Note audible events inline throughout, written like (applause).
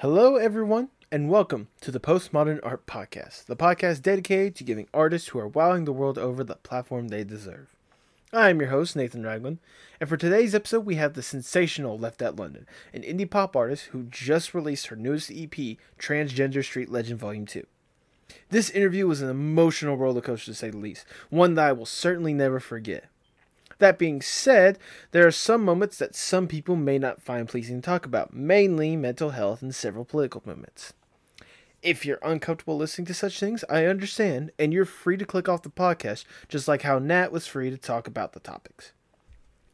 Hello, everyone, and welcome to the Postmodern Art Podcast, the podcast dedicated to giving artists who are wowing the world over the platform they deserve. I am your host, Nathan Ragland, and for today's episode, we have the sensational Left at London, an indie pop artist who just released her newest EP, Transgender Street Legend Volume 2. This interview was an emotional rollercoaster, to say the least, one that I will certainly never forget. That being said, there are some moments that some people may not find pleasing to talk about, mainly mental health and several political moments. If you're uncomfortable listening to such things, I understand, and you're free to click off the podcast, just like how Nat was free to talk about the topics.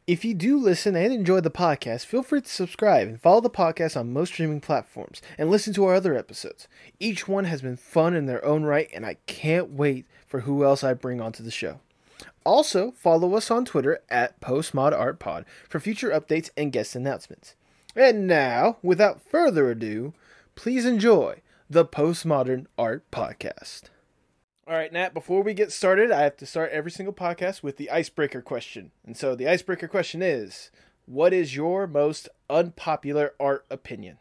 If you do listen and enjoy the podcast, feel free to subscribe and follow the podcast on most streaming platforms and listen to our other episodes. Each one has been fun in their own right, and I can't wait for who else I bring onto the show. Also, follow us on Twitter at PostmodArtPod for future updates and guest announcements. And now, without further ado, please enjoy the Postmodern Art Podcast. All right, Nat, before we get started, I have to start every single podcast with the icebreaker question. And so the icebreaker question is What is your most unpopular art opinion?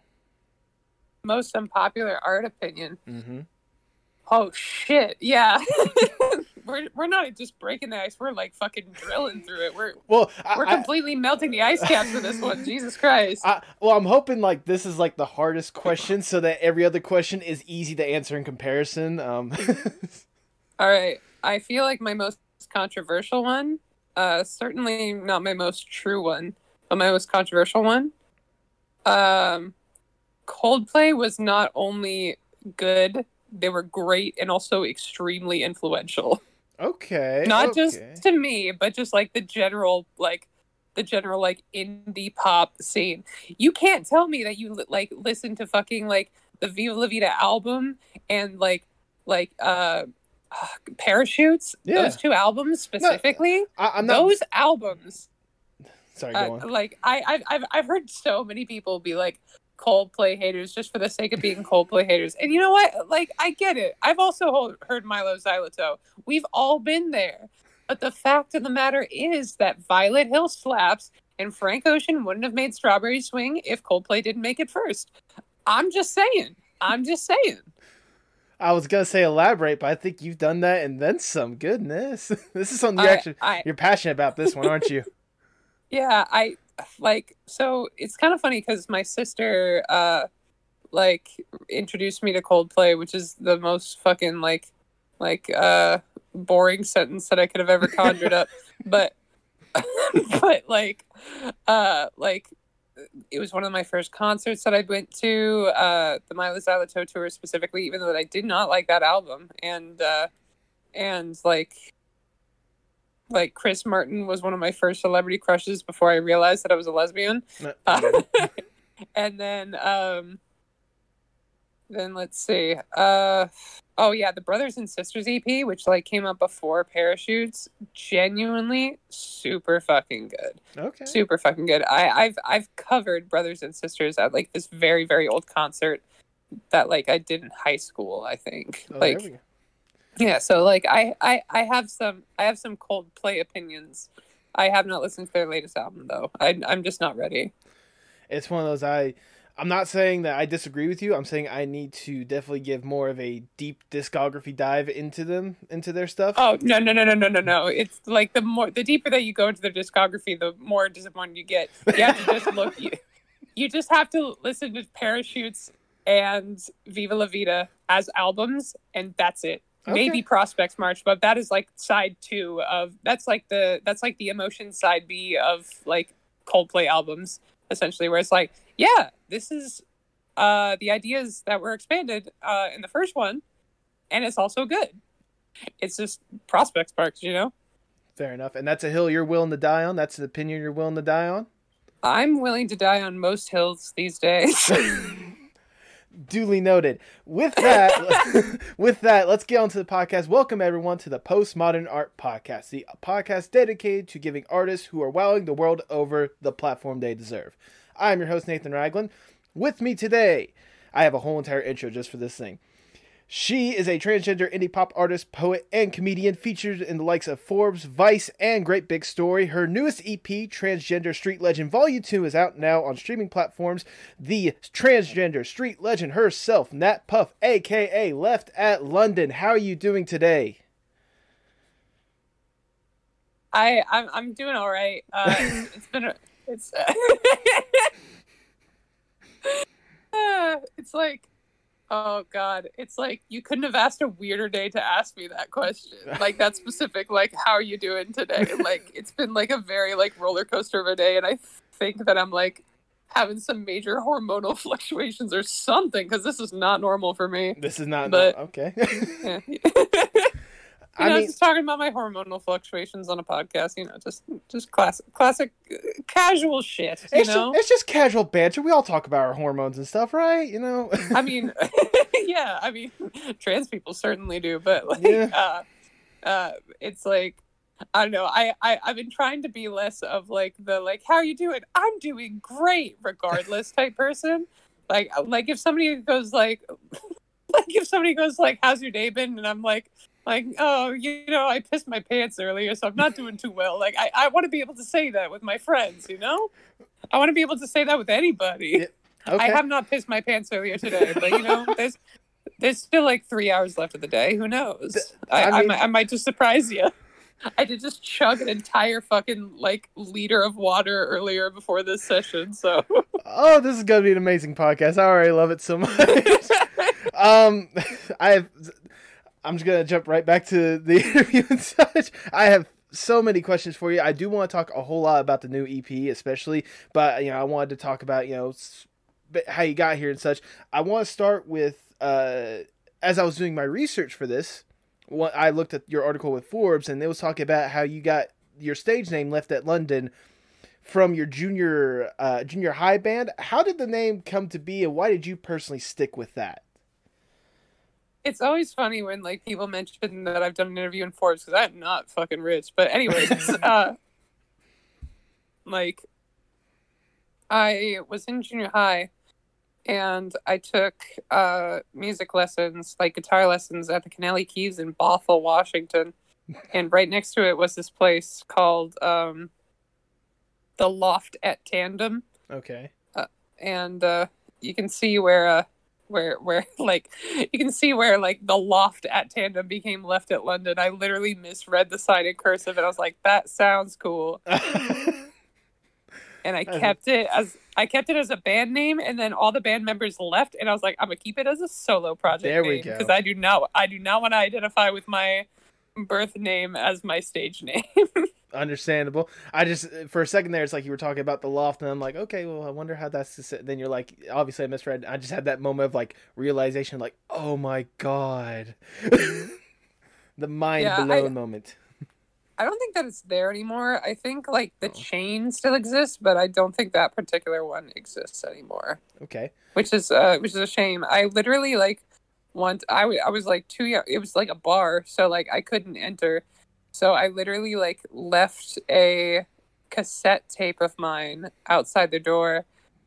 Most unpopular art opinion. Mm-hmm. Oh shit! Yeah, (laughs) we're we're not just breaking the ice. We're like fucking drilling through it. We're Well, I, we're I- completely melting the ice caps for this one. (laughs) Jesus Christ! I, well, I'm hoping like this is like the hardest question, so that every other question is easy to answer in comparison. Um, (laughs) All right, I feel like my most controversial one. Uh, certainly not my most true one, but my most controversial one. Um, Coldplay was not only good; they were great and also extremely influential. Okay, not okay. just to me but just like the general like the general like indie pop scene you can't tell me that you li- like listen to fucking like the viva la vida album and like like uh (sighs) parachutes Yeah. those two albums specifically I, I'm not. those albums sorry, uh, go on. like I, I've, I've I've heard so many people be like Coldplay haters just for the sake of being Coldplay haters, and you know what? Like I get it. I've also heard Mylo Xyloto. We've all been there, but the fact of the matter is that Violet Hill slaps, and Frank Ocean wouldn't have made Strawberry Swing if Coldplay didn't make it first. I'm just saying. I'm just saying. I was gonna say elaborate, but I think you've done that and then some. Goodness, (laughs) this is something you I- actually I, you're passionate about. This one, aren't you? (laughs) yeah i (laughs) like so it's kind of funny because my sister uh like introduced me to coldplay which is the most fucking like like uh boring sentence that i could have ever conjured up (laughs) but (laughs) but like uh like it was one of my first concerts that I went to, uh, the Mylo Xyloto tour specifically, even though I did not like that album. And, uh, and like, like Chris Martin was one of my first celebrity crushes before I realized that I was a lesbian. Uh, (laughs) and then, um, then let's see. Uh, oh yeah, the Brothers and Sisters EP, which like came out before Parachutes, genuinely super fucking good okay. super fucking good. I, I've I've covered Brothers and Sisters at like this very very old concert that like I did in high school. I think Oh, like. Yeah. So like I, I I have some I have some Coldplay opinions. I have not listened to their latest album though. I, I'm just not ready. It's one of those I. I'm not saying that I disagree with you. I'm saying I need to definitely give more of a deep discography dive into them, into their stuff. Oh no no no no no no no! It's like the more the deeper that you go into their discography, the more disappointed you get. You have to just look. You, you just have to listen to Parachutes and Viva La Vida as albums, and that's it. Okay. Maybe Prospekt's March, but that is like side two of that's like the that's like the emotion side B of like Coldplay albums, essentially, where it's like, yeah, this is uh the ideas that were expanded uh in the first one, and it's also good. It's just Prospects Park, you know. Fair enough. And that's a hill you're willing to die on. That's an opinion you're willing to die on. I'm willing to die on most hills these days. (laughs) Duly noted. With that, (laughs) with that, let's get on to the podcast. Welcome everyone to the Postmodern Art Podcast, the podcast dedicated to giving artists who are wowing the world over the platform they deserve. I'm your host Nathan Ragland. With me today, I have a whole entire intro just for this thing. She is a transgender indie pop artist, poet, and comedian featured in the likes of Forbes, Vice, and Great Big Story. Her newest EP, Transgender Street Legend Volume 2, is out now on streaming platforms. The transgender street legend herself, Nat Puff, aka Left at London. How are you doing today? I I'm I'm doing all right. Uh, (laughs) it's been a, it's uh, (laughs) it's like oh god, it's like you couldn't have asked a weirder day to ask me that question. (laughs) Like that specific like how are you doing today? Like it's been like a very like roller coaster of a day and I think that I'm like having some major hormonal (laughs) fluctuations or something because this is not normal for me. This is not But- okay. Yeah. (laughs) I You know, mean, just talking about my hormonal fluctuations on a podcast, you know, just just classic, classic, uh, casual shit. You it's, know, just, it's just casual banter. We all talk about our hormones and stuff, right? You know. I (laughs) mean, (laughs) yeah, I mean, (laughs) trans people certainly do, but like, Yeah. uh, uh, it's like, I don't know. I, I I've been trying to be less of like the like, how are you doing? I'm doing great, regardless type person. Like, like if somebody goes like, like if somebody goes like, how's your day been? And I'm like. Like, oh, you know, I pissed my pants earlier, so I'm not doing too well. Like, I, I want to be able to say that with my friends, you know? I want to be able to say that with anybody. Yeah. okay. I have not pissed my pants earlier today, but you know, (laughs) there's there's still like three hours left of the day. Who knows? I, I I, mean- might, I might just surprise you. I did just chug an entire fucking like liter of water earlier before this session, so Oh, this is gonna be an amazing podcast. I already love it so much. (laughs) um, (laughs) I have. I'm just gonna jump right back to the (laughs) interview and such. I have so many questions for you. I do want to talk a whole lot about the new EP, especially, but you know, I wanted to talk about you know how you got here and such. I want to start with uh, as I was doing my research for this. What I looked at your article with Forbes, and it was talking about how you got your stage name left at London from your junior uh, junior high band. How did the name come to be, and why did you personally stick with that? It's always funny when like people mention that I've done an interview in Forbes because I'm not fucking rich. But anyways, (laughs) uh, like I was in junior high and I took uh, music lessons, like guitar lessons, at the Kennelly Keys in Bothell, Washington. And right next to it was this place called um, the Loft at Tandem Okay. and uh, you can see where uh, where where (laughs) like you can see where like the loft at tandem became left at london. I literally misread the sign in cursive and i was like that sounds cool. (laughs) And i kept it as i kept it as a band name and then all the band members left and i was like i'm gonna keep it as a solo project There we go. because i do not i do not want to identify with my birth name as my stage name (laughs) Understandable. I just for a second there, it's like you were talking about the loft, and I'm like, okay, well, I wonder how that's. Then you're like, obviously, I misread. I just had that moment of like realization, like, oh my god, (laughs) the mind Yeah, I- blown moment. I don't think that it's there anymore. I think like the Oh. chain still exists, but I don't think that particular one exists anymore. Okay. Which is uh which is a shame. I literally like want I I was like too young. It was like a bar, so like I couldn't enter. So I literally like left a cassette tape of mine outside the door.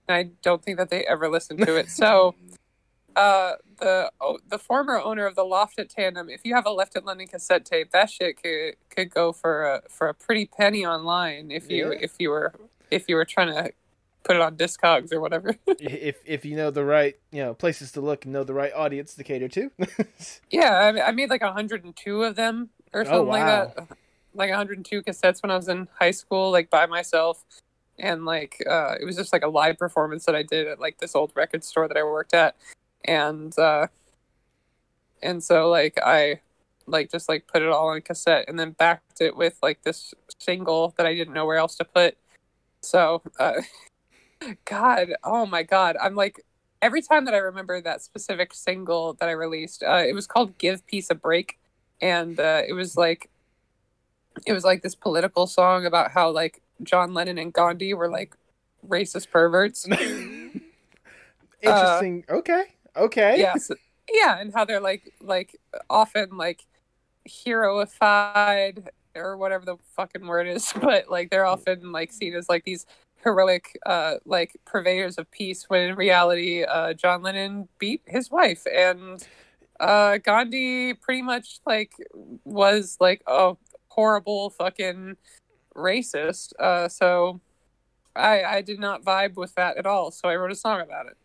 And I don't think that they ever listened to it. So (laughs) uh the oh, the former owner of the loft at tandem if you have a left at london cassette tape that shit could could go for a for a pretty penny online if you Yeah. if you were if you were trying to put it on discogs or whatever. (laughs) If if you know the right you know places to look and know the right audience to cater to. (laughs) yeah I, I made like 102 of them or Oh, something wow. like that like 102 cassettes when i was in high school like by myself. And like uh it was just like a live performance that i did at like this old record store that i worked at. And uh and so like i like just like put it all on cassette and then backed it with like this single that i didn't know where else to put. So uh (laughs) god oh my god i'm like every time that i remember that specific single that i released uh it was called give peace a break and uh it was like it was like this political song about how like john lennon and gandhi were like racist perverts (laughs) Interesting. okay. Okay. yes yeah and how they're like like often like heroified or whatever the fucking word is (laughs) but like they're often like seen as like these heroic uh like purveyors of peace when in reality uh john lennon beat his wife and Uh, Gandhi pretty much like was like a horrible fucking racist. Uh, so I I did not vibe with that at all. So I wrote a song about it.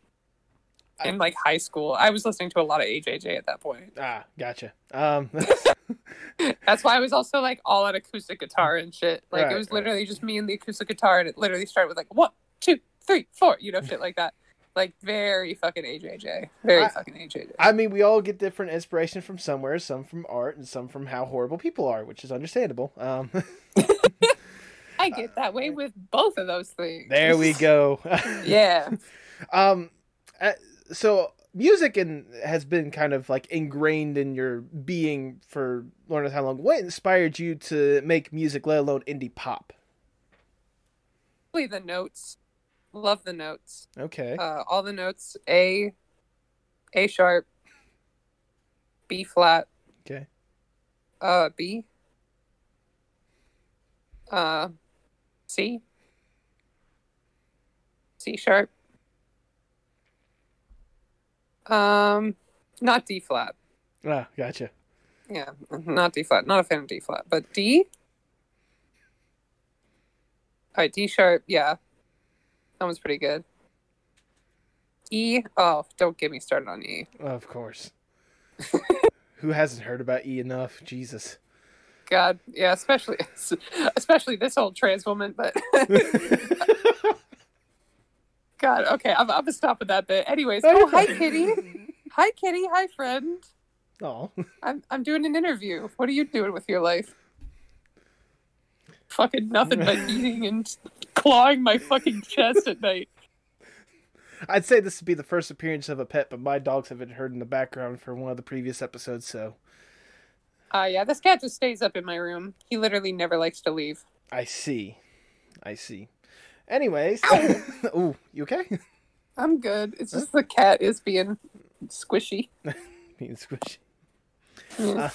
In like high school, I was listening to a lot of AJJ at that point. Ah, gotcha. Um, (laughs) That's why I was also like all on acoustic guitar and shit. Like Right, it was right. literally just me and the acoustic guitar, and it literally started with like one, two, three, four, you know, shit like that. Like very fucking AJJ, very I- fucking AJJ. I mean, we all get different inspiration from somewhere. Some from art, and some from how horrible people are, which is understandable. Um, (laughs) I get that way with both of those things. there we go. (laughs) yeah. Um, uh, so music and has been kind of like ingrained in your being for Lord knows how long. What inspired you to make music, let alone indie pop? Probably the notes. Love the notes. Okay. Uh, all the notes. A, A sharp, B flat, Okay. uh, B, uh, C, C sharp, um, not D flat. Ah, gotcha. Yeah, not D flat. Not a fan of D flat, but D. All right, D sharp. Yeah, that one's pretty good. E. Oh, don't get me started on E. Of course. (laughs) Who hasn't heard about E enough? Jesus. God, yeah, especially (laughs) especially this old trans woman. But (laughs) God, okay, I'm, I'm gonna stop with that bit. Anyways, oh hi. (laughs) Kitty, hi Kitty, hi friend. Oh, I'm I'm doing an interview. What are you doing with your life? Fucking nothing but (laughs) eating and clawing my fucking chest at night. I'd say this would be the first appearance of a pet, but my dogs have been heard in the background for one of the previous episodes, so Uh yeah, this cat just stays up in my room. He literally never likes to leave. I see. I see. Anyways, (laughs) ooh, you okay? I'm good. It's just the cat is being squishy. (laughs) Being squishy. Yeah.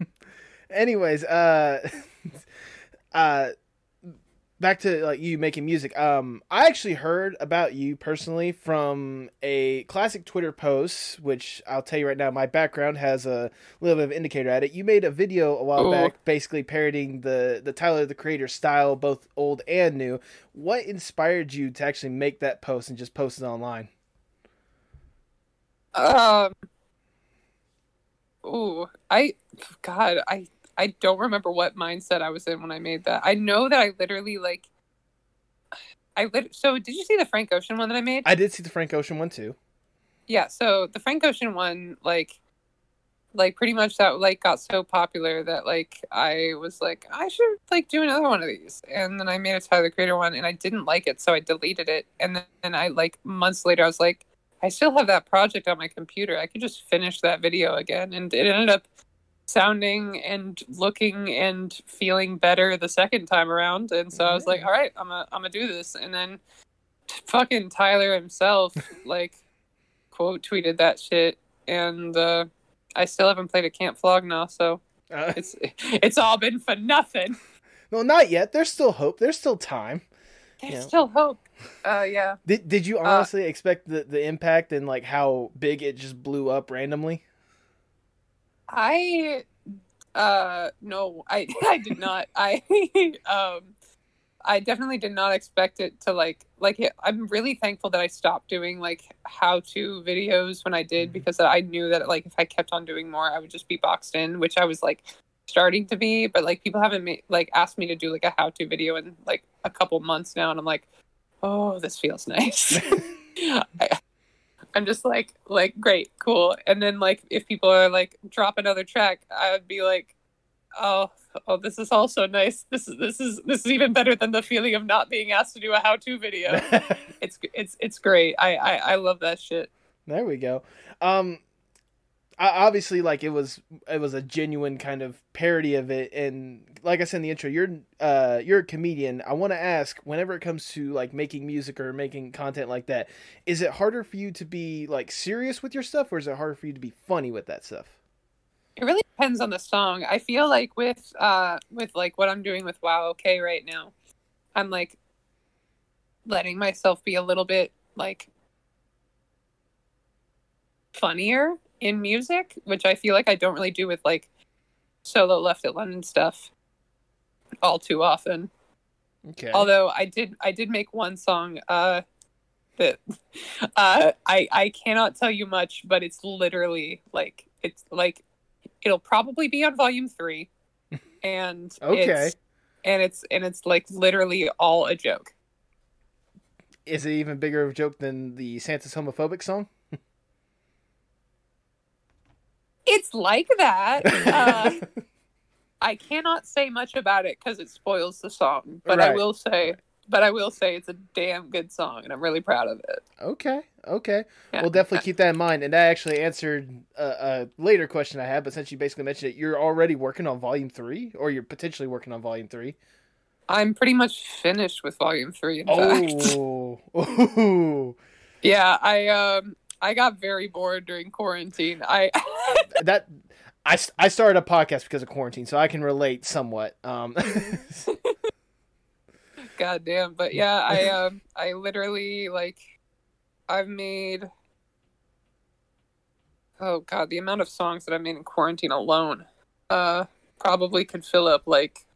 (laughs) anyways uh uh back to like you making music um i actually heard about you personally from a classic twitter post which i'll tell you right now my background has a little bit of indicator at it you made a video a while Ooh. back basically parodying the the tyler the creator style both old and new what inspired you to actually make that post and just post it online Um. Ooh, I, God, I, I don't remember what mindset I was in when I made that. I know that I literally like, I lit. So, did you see the Frank Ocean one that I made? i did see the frank ocean one too yeah. So the Frank Ocean one, like, like pretty much that like got so popular that like I was like I should like do another one of these, and then I made a Tyler the Creator one, and I didn't like it, so I deleted it, and then and I like months later I was like. I still have that project on my computer. I could just finish that video again. And it ended up sounding and looking and feeling better the second time around. And so I was like, all right, I'm going I'm to do this. And then fucking Tyler himself, (laughs) like, quote tweeted that shit. And uh, I still haven't played a Camp Flog Gnaw. So uh, it's (laughs) it's all been for nothing. no not yet there's still hope there's still time There's still hope. Uh, yeah. Did Did you Uh, honestly expect the the impact and like how big it just blew up randomly? I uh no, I (laughs) I did not. I (laughs) um I definitely did not expect it to like like it, I'm really thankful that I stopped doing like how to videos when I did Mhm. because I knew that like if I kept on doing more I would just be boxed in, which I was like starting to be, but like people haven't made like asked me to do like a how to video in like a couple months now and I'm like, "Oh, this feels nice." (laughs) I, I'm just like like great, cool. And then like if people are like drop another track, I would be like, oh oh this is also nice. This is this is this is even better than the feeling of not being asked to do a how to video. (laughs) it's it's it's great. I, I I love that shit. there we go. Um, obviously, like it was it was a genuine kind of parody of it, and like I said in the intro, you're uh you're a comedian. I want to ask, whenever it comes to like making music or making content like that, is it harder for you to be like serious with your stuff, or is it harder for you to be funny with that stuff? It really depends on the song. I feel like with uh with like what I'm doing with Wow Okay right now, I'm like letting myself be a little bit like funnier in music, which I feel like I don't really do with like solo left at London stuff all too often. Okay. Although I did I did make one song uh that (laughs) uh I I cannot tell you much, but it's literally like it's like it'll probably be on volume 3 (laughs) and Okay. it's, and it's and it's like literally all a joke. Is it even bigger of a joke than the Santa's homophobic song? It's like that. Uh, (laughs) I cannot say much about it because it spoils the song, but I will say, but I will say it's a damn good song, and I'm really proud of it. okay. Okay. Yeah. We'll definitely keep that in mind. And that actually answered a, a later question I had, but since you basically mentioned it, you're already working on volume three, or you're potentially working on volume three. I'm pretty much finished with volume three. In fact, Oh. Ooh. (laughs) yeah, I um I got very bored during quarantine. I (laughs) that I, I started a podcast because of quarantine, so I can relate somewhat. Um, (laughs) goddamn, but yeah, I um I literally like I've made oh god the amount of songs that I made in quarantine alone uh probably could fill up like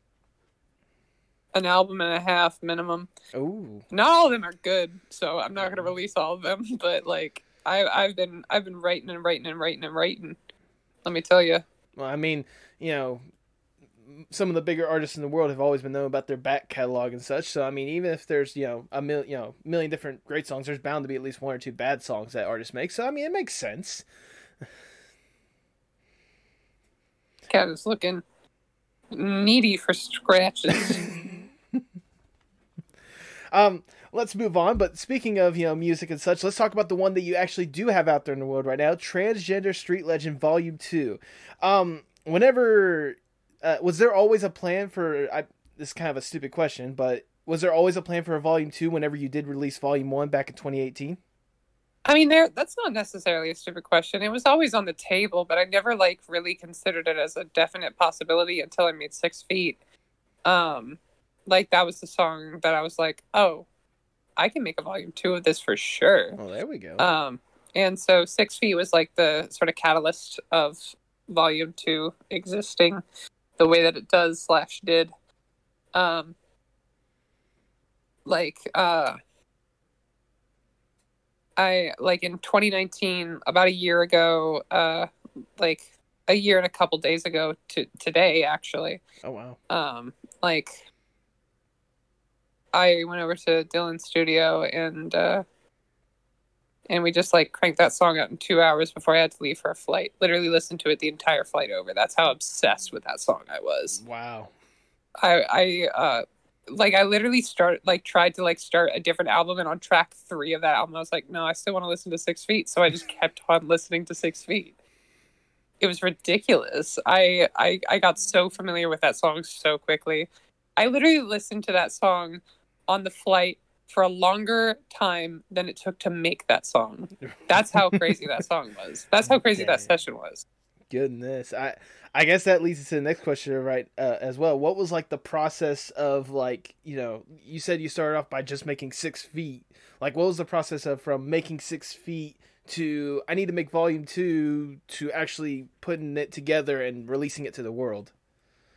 an album and a half minimum. ooh. Not all of them are good, so I'm not gonna release all of them. (laughs) But like I I've been I've been writing and writing and writing and writing. Let me tell you. Well, I mean, you know, some of the bigger artists in the world have always been known about their back catalog and such. So, I mean, even if there's you know a million, you know, million different great songs, there's bound to be at least one or two bad songs that artists make. So, I mean, it makes sense. Cat is looking needy for scratches. (laughs) Um, let's move on. But speaking of you know music and such, let's talk about the one that you actually do have out there in the world right now, Transgender Street Legend Volume Two. Um, whenever uh, was there always a plan for? I, this is kind of a stupid question, but was there always a plan for a Volume Two whenever you did release Volume One back in 2018? I mean, there that's not necessarily a stupid question. It was always on the table, but I never like really considered it as a definite possibility until I made Six Feet. Um, like that was the song that I was like, oh, I can make a volume two of this for sure. Oh, there we go. Um, and so Six Feet was like the sort of catalyst of volume two existing the way that it does slash did. Um, like uh I like in 2019, about a year ago, uh, like a year and a couple days ago to today, actually. oh wow. Um, like I went over to Dylan's studio and uh, and we just like cranked that song out in two hours before I had to leave for a flight. Literally listened to it the entire flight over. That's how obsessed with that song I was. Wow. I I uh like I literally start like tried to like start a different album and on track three of that album I was like, no, I still want to listen to Six Feet. So I just kept on listening to Six Feet. It was ridiculous. I I I got so familiar with that song so quickly. I literally listened to that song on the flight for a longer time than it took to make that song. That's how crazy that song was. That's how crazy that session was. Goodness, I I guess that leads us to the next question, right? Uh, as well, what was like the process of like you know you said you started off by just making six feet. Like, what was the process of from making six feet to I need to make volume two to actually putting it together and releasing it to the world?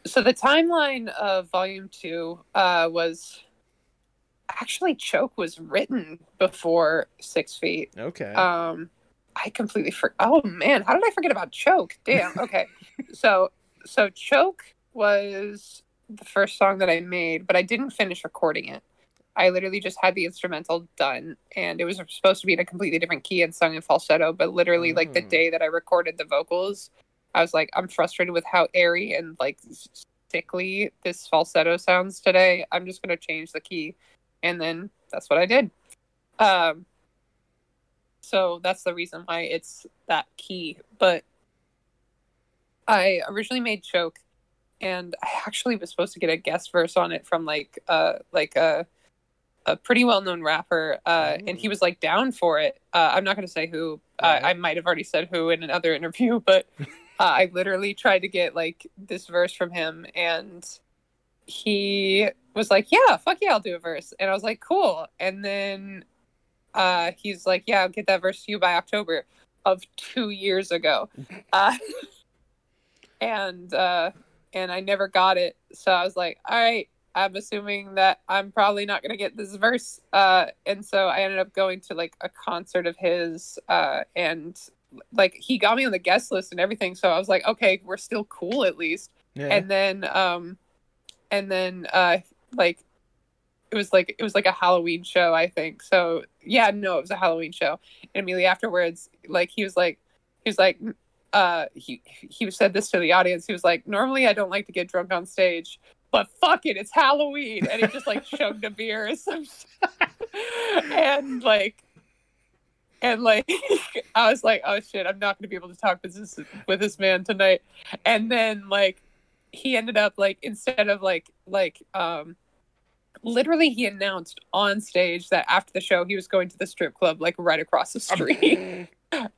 So the timeline of volume two uh, was actually choke was written before six feet. Okay. Um, I completely forgot. oh man, how did I forget about choke? Damn. (laughs) Okay, so so choke was the first song that I made, but I didn't finish recording it. I literally just had the instrumental done, and it was supposed to be in a completely different key and sung in falsetto. But literally, like the Mm. day that I recorded the vocals, I was like, I'm frustrated with how airy and like sickly this falsetto sounds today. I'm just gonna change the key, and then that's what I did. Um, so that's the reason why it's that key. But I originally made choke, and I actually was supposed to get a guest verse on it from like uh like a a pretty well known rapper, uh, and he was like down for it. Uh, I'm not going to say who. Right. Uh, I might have already said who in another interview, (laughs) but uh, I literally tried to get like this verse from him, and he was like, "Yeah, fuck yeah, I'll do a verse," and I was like, "Cool." And then uh, he's like, "Yeah, I'll get that verse to you by October." of two years ago. (laughs) Uh, and uh, and I never got it. So I was like, all right, I'm assuming that I'm probably not going to get this verse. Uh, and so I ended up going to like a concert of his, uh, and like he got me on the guest list and everything. So I was like, okay, we're still cool at least. Yeah. And then, um, and then, uh, like it was like it was like a Halloween show, I think. So yeah, no, it was a Halloween show. And immediately afterwards, like he was like, he was like, uh, he he said this to the audience. He was like, normally I don't like to get drunk on stage, but fuck it, it's Halloween, and he just like (laughs) chugged a beer or some shit. and like. And like, (laughs) I was like, "Oh shit, I'm not gonna be able to talk business with this man tonight." And then like, he ended up like instead of like like um literally he announced on stage that after the show he was going to the strip club like right across the street (laughs) and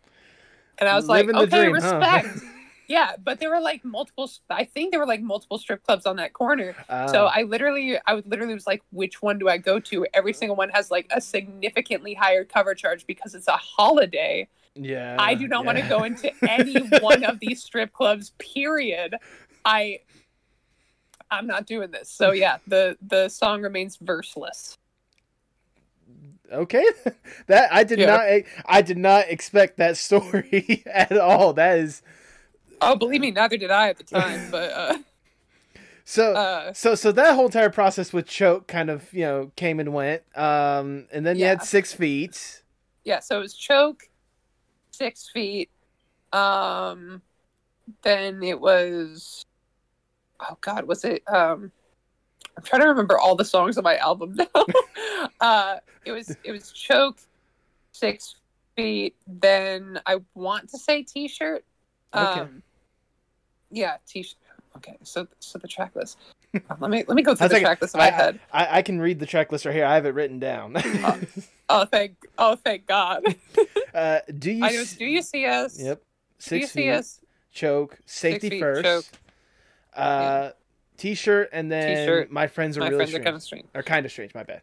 i was Living like okay dream, huh?" respect (laughs) yeah but there were like multiple i think there were like multiple strip clubs on that corner Uh, so i literally i would literally was like which one do i go to every single one has like a significantly higher cover charge because it's a holiday yeah, I do not want to go into any (laughs) one of these strip clubs. Period. I I'm not doing this. So yeah, the the song remains verseless. Okay, (laughs) that I did Yeah. not. I did not expect that story (laughs) at all. That is Oh, believe me, neither did I at the time. But uh, (laughs) so. uh, so so that whole entire process with choke kind of you know came and went. Um, and then you had six feet. yeah, so it was choke, six feet. Um, then it was, oh God, was it? Um, I'm trying to remember all the songs on my album now. (laughs) uh, it was it was choke, six feet. Then I want to say t-shirt. Okay. Um, yeah, t-shirt. Okay, so so the track list. let me let me go through (laughs) the it. track list in my I, head. I, I can read the track list right here. I have it written down. (laughs) Oh thank oh thank God. uh, do you? I. Do you see us? Yep. Do you Six see us? Choke. Safety feet, first. choke. Uh, t-shirt and then T-shirt. my friends are My really friends are kind of strange. or kind of strange. My bad.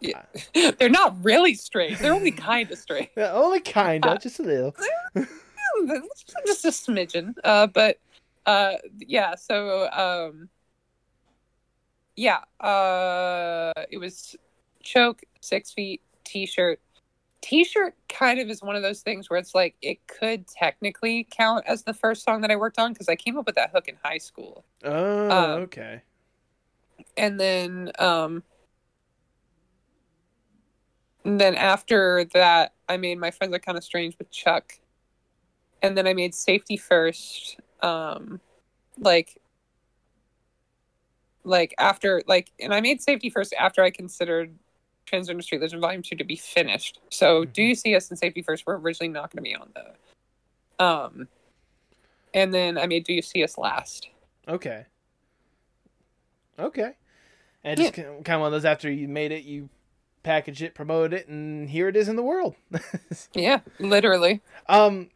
Yeah. (laughs) They're not really strange. They're only kind of straight. (laughs) Yeah, only kind of, just a little. (laughs) Just a smidgen. Uh, but uh, yeah. So um, yeah. Uh, it was choke, six feet, t-shirt. T-shirt kind of is one of those things where it's like it could technically count as the first song that I worked on because I came up with that hook in high school. Oh, Um, okay. and then um and then after that i made my friends are kind of strange with chuck and then i made safety first um like like after like and i made safety first after i considered transgender street legend volume 2 to be finished so do you see us in safety first were originally not going to be on the um and then i made do you see us last Okay. Okay. And just kind of one of those after you made it, you package it, promote it, and here it is in the world. (laughs) yeah literally um,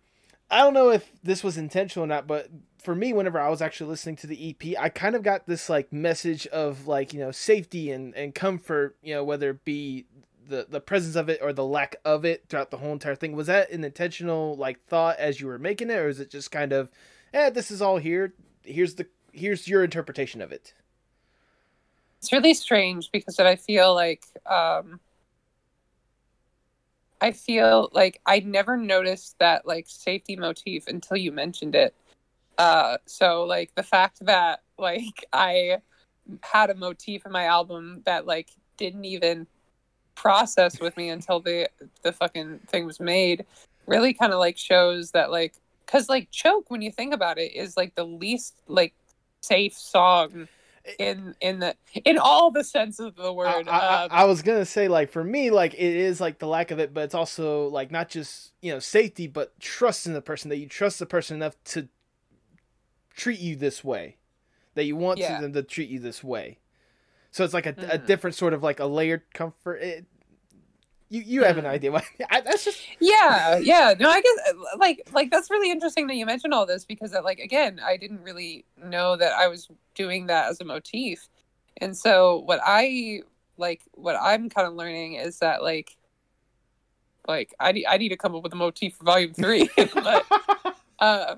I don't know if this was intentional or not, but for me, whenever I was actually listening to the EP, I kind of got this like message of like you know safety and and comfort, you know whether it be the the presence of it or the lack of it throughout the whole entire thing. Was that an intentional like thought as you were making it, or is it just kind of, eh, this is all here. Here's the here's your interpretation of it. it's really strange because I feel like um I feel like I never noticed that like safety motif until you mentioned it. Uh so like the fact that like I had a motif in my album that like didn't even process with me until the the fucking thing was made really kind of like shows that like cuz like choke when you think about it is like the least like safe song in in the in all the sense of the I, word. I- um, I was gonna say like for me like it is like the lack of it, but it's also like not just you know safety, but trust in the person that you trust the person enough to treat you this way, that you want Yeah. them to treat you this way. So it's like a, a Mhm. different sort of like a layered comfort. It, you you have an Mhm. idea? (laughs) I, that's just yeah, yeah. No, I guess uh, like like that's really interesting that you mentioned all this because that, like again, I didn't really know that I was doing that as a motif. And so what I like what I'm kind of learning is that like like I need I need to come up with a motif for volume three. (laughs) but (laughs) uh,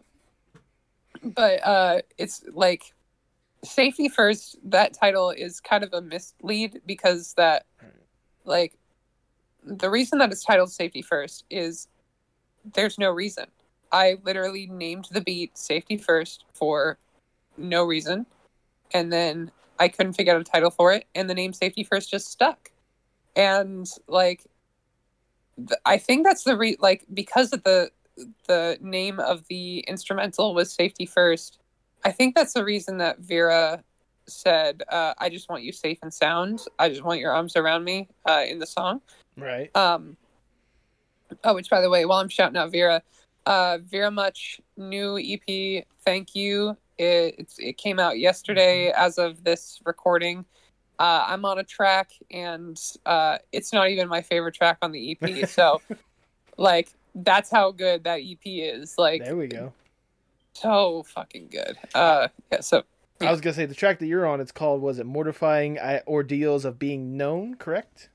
but uh, it's like safety first. That title is kind of a mislead because that like the reason that it's titled safety first is there's no reason. I literally named the beat safety first for no reason, and then I couldn't figure out a title for it, and the name safety first just stuck. And like, I think that's the re like because of the the name of the instrumental was safety first. I think that's the reason that Vera said, uh, "I just want you safe and sound. I just want your arms around me" uh, in the song. Right. Um, oh, which by the way, while I'm shouting out Vera, uh, Vera Much new EP, thank you. It it's, it came out yesterday as of this recording. Uh, I'm on a track, and uh, it's not even my favorite track on the EP. So, (laughs) like, that's how good that EP is. Like, There we go. so fucking good. Uh, yeah. So I was gonna say the track that you're on. It's called was it mortifying ordeals of being known? Correct.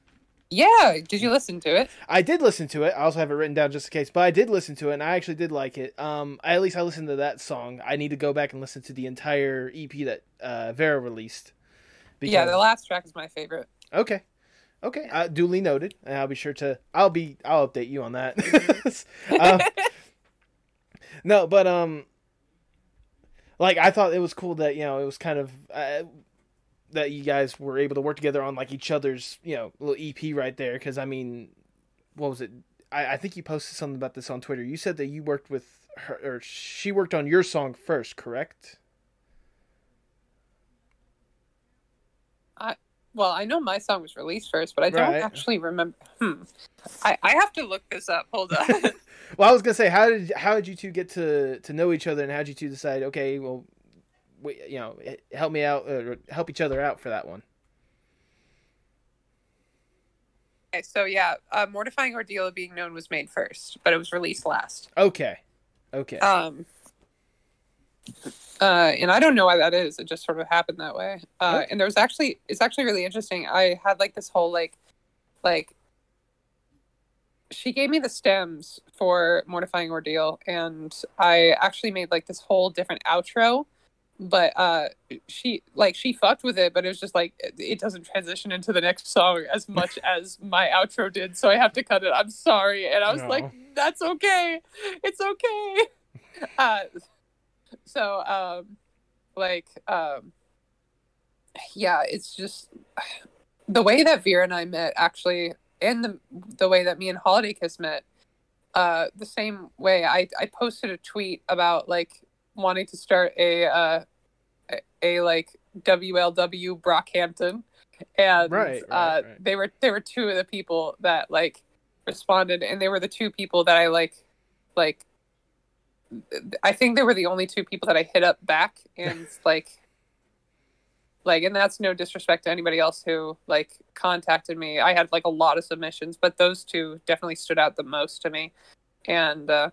yeah, did you listen to it? I did listen to it. I also have it written down just in case, but I did listen to it, and I actually did like it. Um, I, at least I listened to that song. I need to go back and listen to the entire EP that uh, Vera released. Yeah, the last track is my favorite. Okay. Okay. Uh, duly noted. And I'll be sure to. I'll be. I'll update you on that. (laughs) Uh, no, but um, like I thought it was cool that you know it was kind of uh, that you guys were able to work together on like each other's you know little EP right there. Because I mean, what was it? I, I think you posted something about this on Twitter. You said that you worked with her, or she worked on your song first, correct? Well, I know my song was released first, but I don't Right. actually remember. Hmm. I, I have to look this up. Hold on. (laughs) Well, I was gonna say, how did how did you two get to to know each other, and how did you two decide? Okay, well, we, you know, help me out, or help each other out for that one. okay, so yeah, uh, "Mortifying Ordeal of Being Known" was made first, but it was released last. Okay, okay, Um, uh, and I don't know why that is. It just sort of happened that way. Uh, Okay. And there was actually, it's actually really interesting. I had like this whole like, like, she gave me the stems for Mortifying Ordeal, and I actually made like this whole different outro. But uh, she like she fucked with it, but it was just like it- it doesn't transition into the next song as (laughs) much as my outro did, so I have to cut it. I'm sorry, and I was No. like, "That's okay, it's okay." (laughs) Uh, so um like um yeah it's just the way that Vera and I met actually and the the way that me and Holiday Kiss met uh the same way I I posted a tweet about like wanting to start a uh a, a like WLW Brockhampton and Right, right, uh right. they were they were two of the people that like responded and they were the two people that I like like I think they were the only two people that I hit up back and (laughs) like like and that's no disrespect to anybody else who like contacted me. I had like a lot of submissions, but those two definitely stood out the most to me. And uh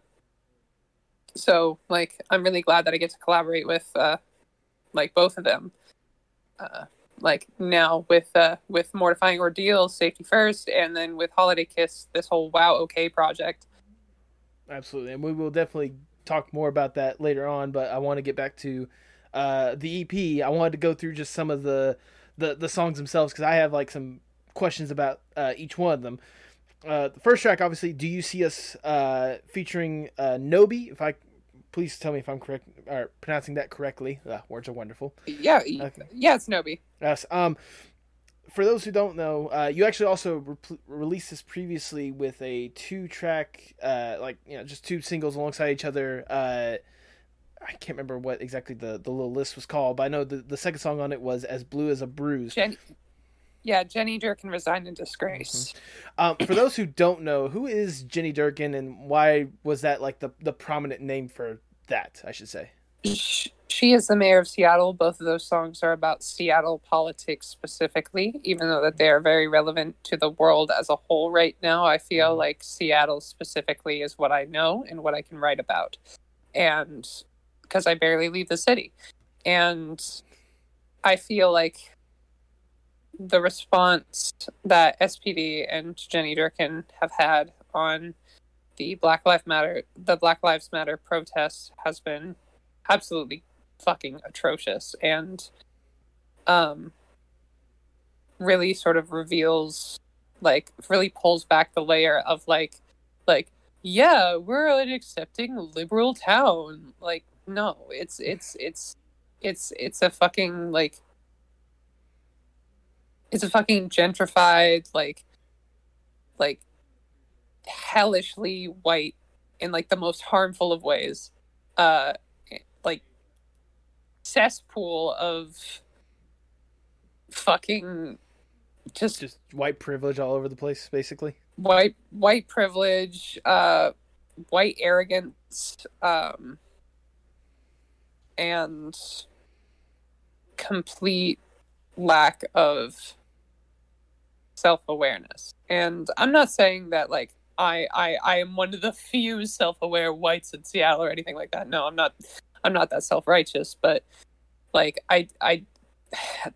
so like I'm really glad that I get to collaborate with uh like both of them. Uh like now with uh with Mortifying Ordeal, Safety First, and then with Holiday Kiss, this whole Wow OK project. absolutely, and we will definitely talk more about that later on. But I want to get back to uh, the EP. I wanted to go through just some of the the, the songs themselves because I have like some questions about uh, each one of them. Uh, the first track, obviously, "Do You See Us?" Uh, featuring uh, Nobi. If I please tell me if I'm correct or pronouncing that correctly. Uh, words are wonderful. Yeah, Okay. yeah, it's Nobi. Yes. Um, for those who don't know, uh, you actually also re- released this previously with a two-track, uh, like you know, just two singles alongside each other. Uh, I can't remember what exactly the, the little list was called, but I know the, the second song on it was "As Blue as a Bruise." Jenny, yeah, Jenny Durkan resigned in disgrace. Um, for those who don't know, who is Jenny Durkan, and why was that like the the prominent name for that? I should say. Sh- She is the mayor of Seattle. Both of those songs are about Seattle politics specifically, even though that they are very relevant to the world as a whole right now. I feel mm-hmm. like Seattle specifically is what I know and what I can write about, and because I barely leave the city, and I feel like the response that SPD and Jenny Durkan have had on the Black Lives Matter the Black Lives Matter protest has been absolutely fucking atrocious. And um really sort of reveals like really pulls back the layer of like like yeah we're an accepting liberal town. Like no it's it's it's it's it's a fucking like it's a fucking gentrified like like hellishly white in like the most harmful of ways. Uh cesspool of fucking just Just white privilege all over the place, basically. white white privilege uh white arrogance um and complete lack of self-awareness. And i'm not saying that like i i i am one of the few self-aware whites in seattle or anything like that. No i'm not i'm not that self-righteous but like i i (sighs)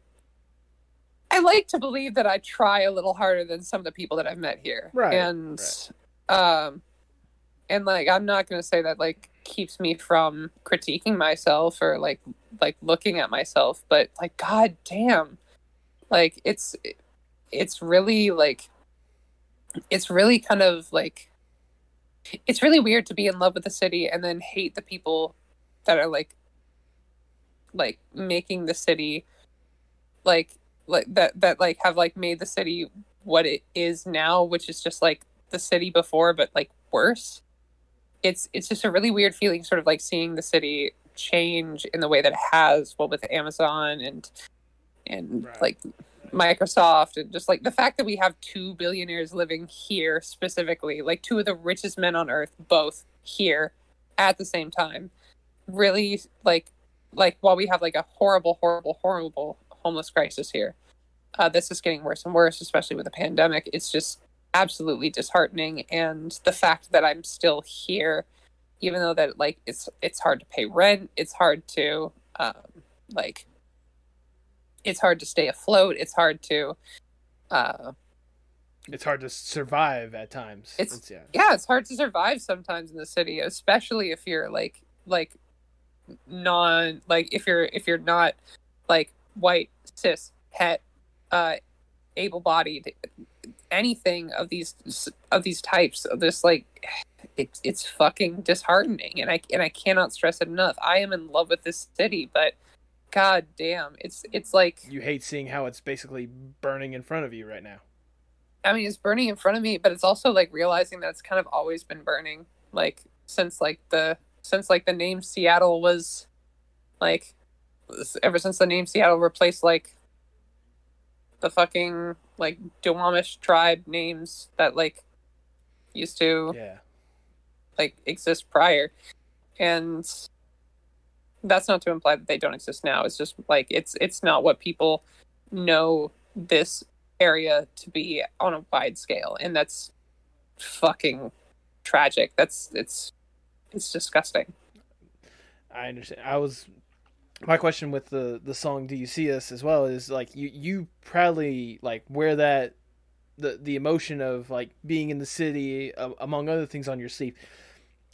I like to believe that I try a little harder than some of the people that I've met here. Right, And um and like I'm not going to say that like keeps me from critiquing myself or like like looking at myself, but like god damn. Like it's it's really like it's really kind of like it's really weird to be in love with the city and then hate the people that are like like making the city like like that that like have like made the city what it is now which is just like the city before but like worse it's it's just a really weird feeling sort of like seeing the city change in the way that it has well with amazon and and Right. like microsoft and just like the fact that we have two billionaires living here specifically like two of the richest men on earth both here at the same time really like like while we have like a horrible horrible horrible homeless crisis here uh, this is getting worse and worse especially with the pandemic it's just absolutely disheartening and the fact that i'm still here even though that like it's it's hard to pay rent it's hard to um, like it's hard to stay afloat it's hard to uh, It's hard to survive at times. It's- yeah. yeah it's hard to survive sometimes in the city especially if you're like like non like if you're if you're not like white cis het uh able-bodied anything of these of these types of this like it's it's fucking disheartening and i and i cannot stress it enough i am in love with this city but god damn it's it's like You hate seeing how it's basically burning in front of you right now. I mean, it's burning in front of me, but it's also like realizing that it's kind of always been burning, like since like the since like the name Seattle was, like, ever since the name Seattle replaced like the fucking like Duwamish tribe names that like used to Yeah. like exist prior, and that's not to imply that they don't exist now. It's just like it's it's not what people know this area to be on a wide scale, and that's fucking tragic. That's it's it's disgusting. I understand. I was my question with the the song "Do You See Us" as well is like you you proudly like wear that the the emotion of like being in the city uh, among other things on your sleeve.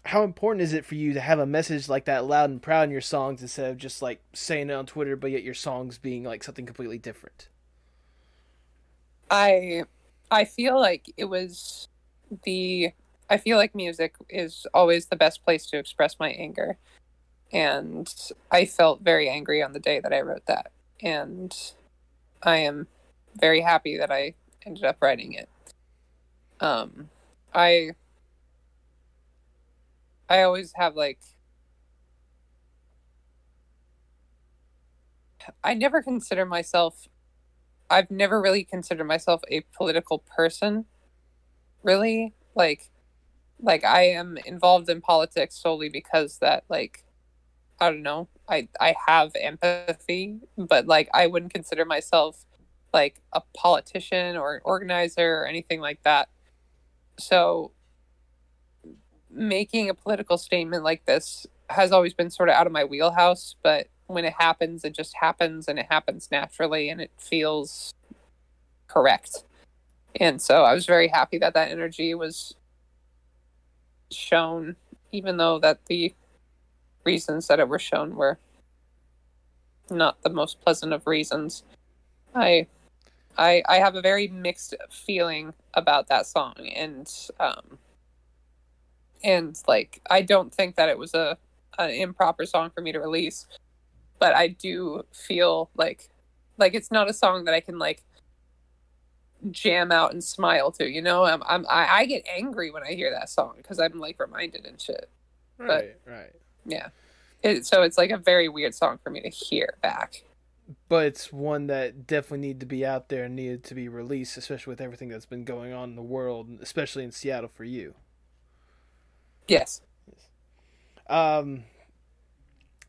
How important is it for you to have a message like that loud and proud in your songs instead of just like saying it on Twitter, but yet your songs being like something completely different? I I feel like it was the I feel like music is always the best place to express my anger. And I felt very angry on the day that I wrote that. And I am very happy that I ended up writing it. Um I I always have like I never consider myself I've never really considered myself a political person. Really? Like like I am involved in politics solely because that like I don't know. I I have empathy, but like I wouldn't consider myself like a politician or an organizer or anything like that. So making a political statement like this has always been sort of out of my wheelhouse, but when it happens, it just happens and it happens naturally and it feels correct. And so I was very happy that that energy was shown, even though that the reasons that it were shown were not the most pleasant of reasons. I I I have a very mixed feeling about that song and um and like I don't think that it was a an improper song for me to release, but I do feel like like it's not a song that I can like jam out and smile to, you know? I'm I'm I, I get angry when I hear that song because I'm like reminded and shit. Right, right. Yeah. It, so it's like a very weird song for me to hear back. But it's one that definitely needed to be out there and needed to be released, especially with everything that's been going on in the world, especially in Seattle for you. Yes. Um,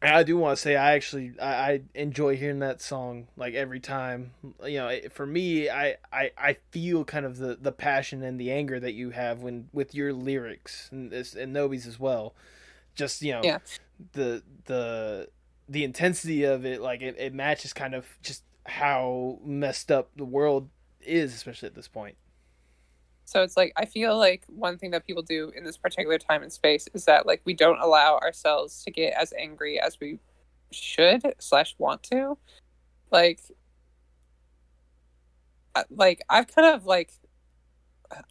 I do want to say I actually I, I enjoy hearing that song like every time. You know, it, for me, I, I I feel kind of the the passion and the anger that you have when with your lyrics and this and Nobi's as well. Just you know, Yeah. the the the intensity of it, like it, it matches kind of just how messed up the world is, especially at this point. So it's like I feel like one thing that people do in this particular time and space is that like we don't allow ourselves to get as angry as we should slash want to. Like, uh, like I've kind of like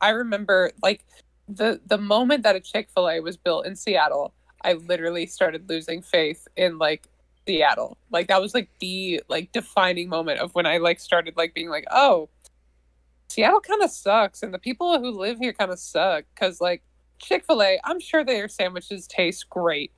I remember like the the moment that a Chick Fil A was built in Seattle, I literally started losing faith in like Seattle. Like that was like the like defining moment of when I like started like being like, oh, Seattle kind of sucks, and the people who live here kind of suck because, like, Chick fil A, I'm sure their sandwiches taste great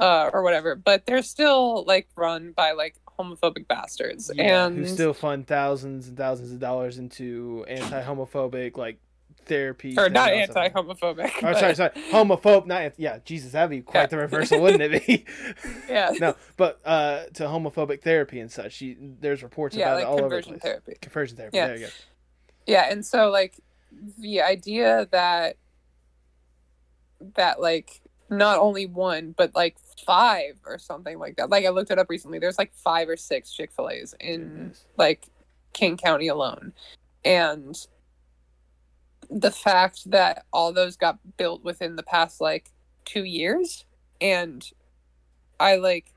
uh, or whatever, but they're still, like, run by, like, homophobic bastards. Yeah, and who still fund thousands and thousands of dollars into anti-homophobic like therapy or not anti-homophobic. Oh, but- sorry, sorry, homophobe. Not anth- yeah, Jesus, that'd be quite Yeah. the reversal, wouldn't it be? (laughs) Yeah. (laughs) no, but uh, to homophobic therapy and such. She, there's reports Yeah, about like it all over the conversion place. therapy. Conversion therapy. Yeah. There you go. Yeah, and so like the idea that that like not only one but like five or something like that. Like I looked it up recently. There's like five or six Chick Fil A's in like King County alone, and the fact that all those got built within the past like two years, and I like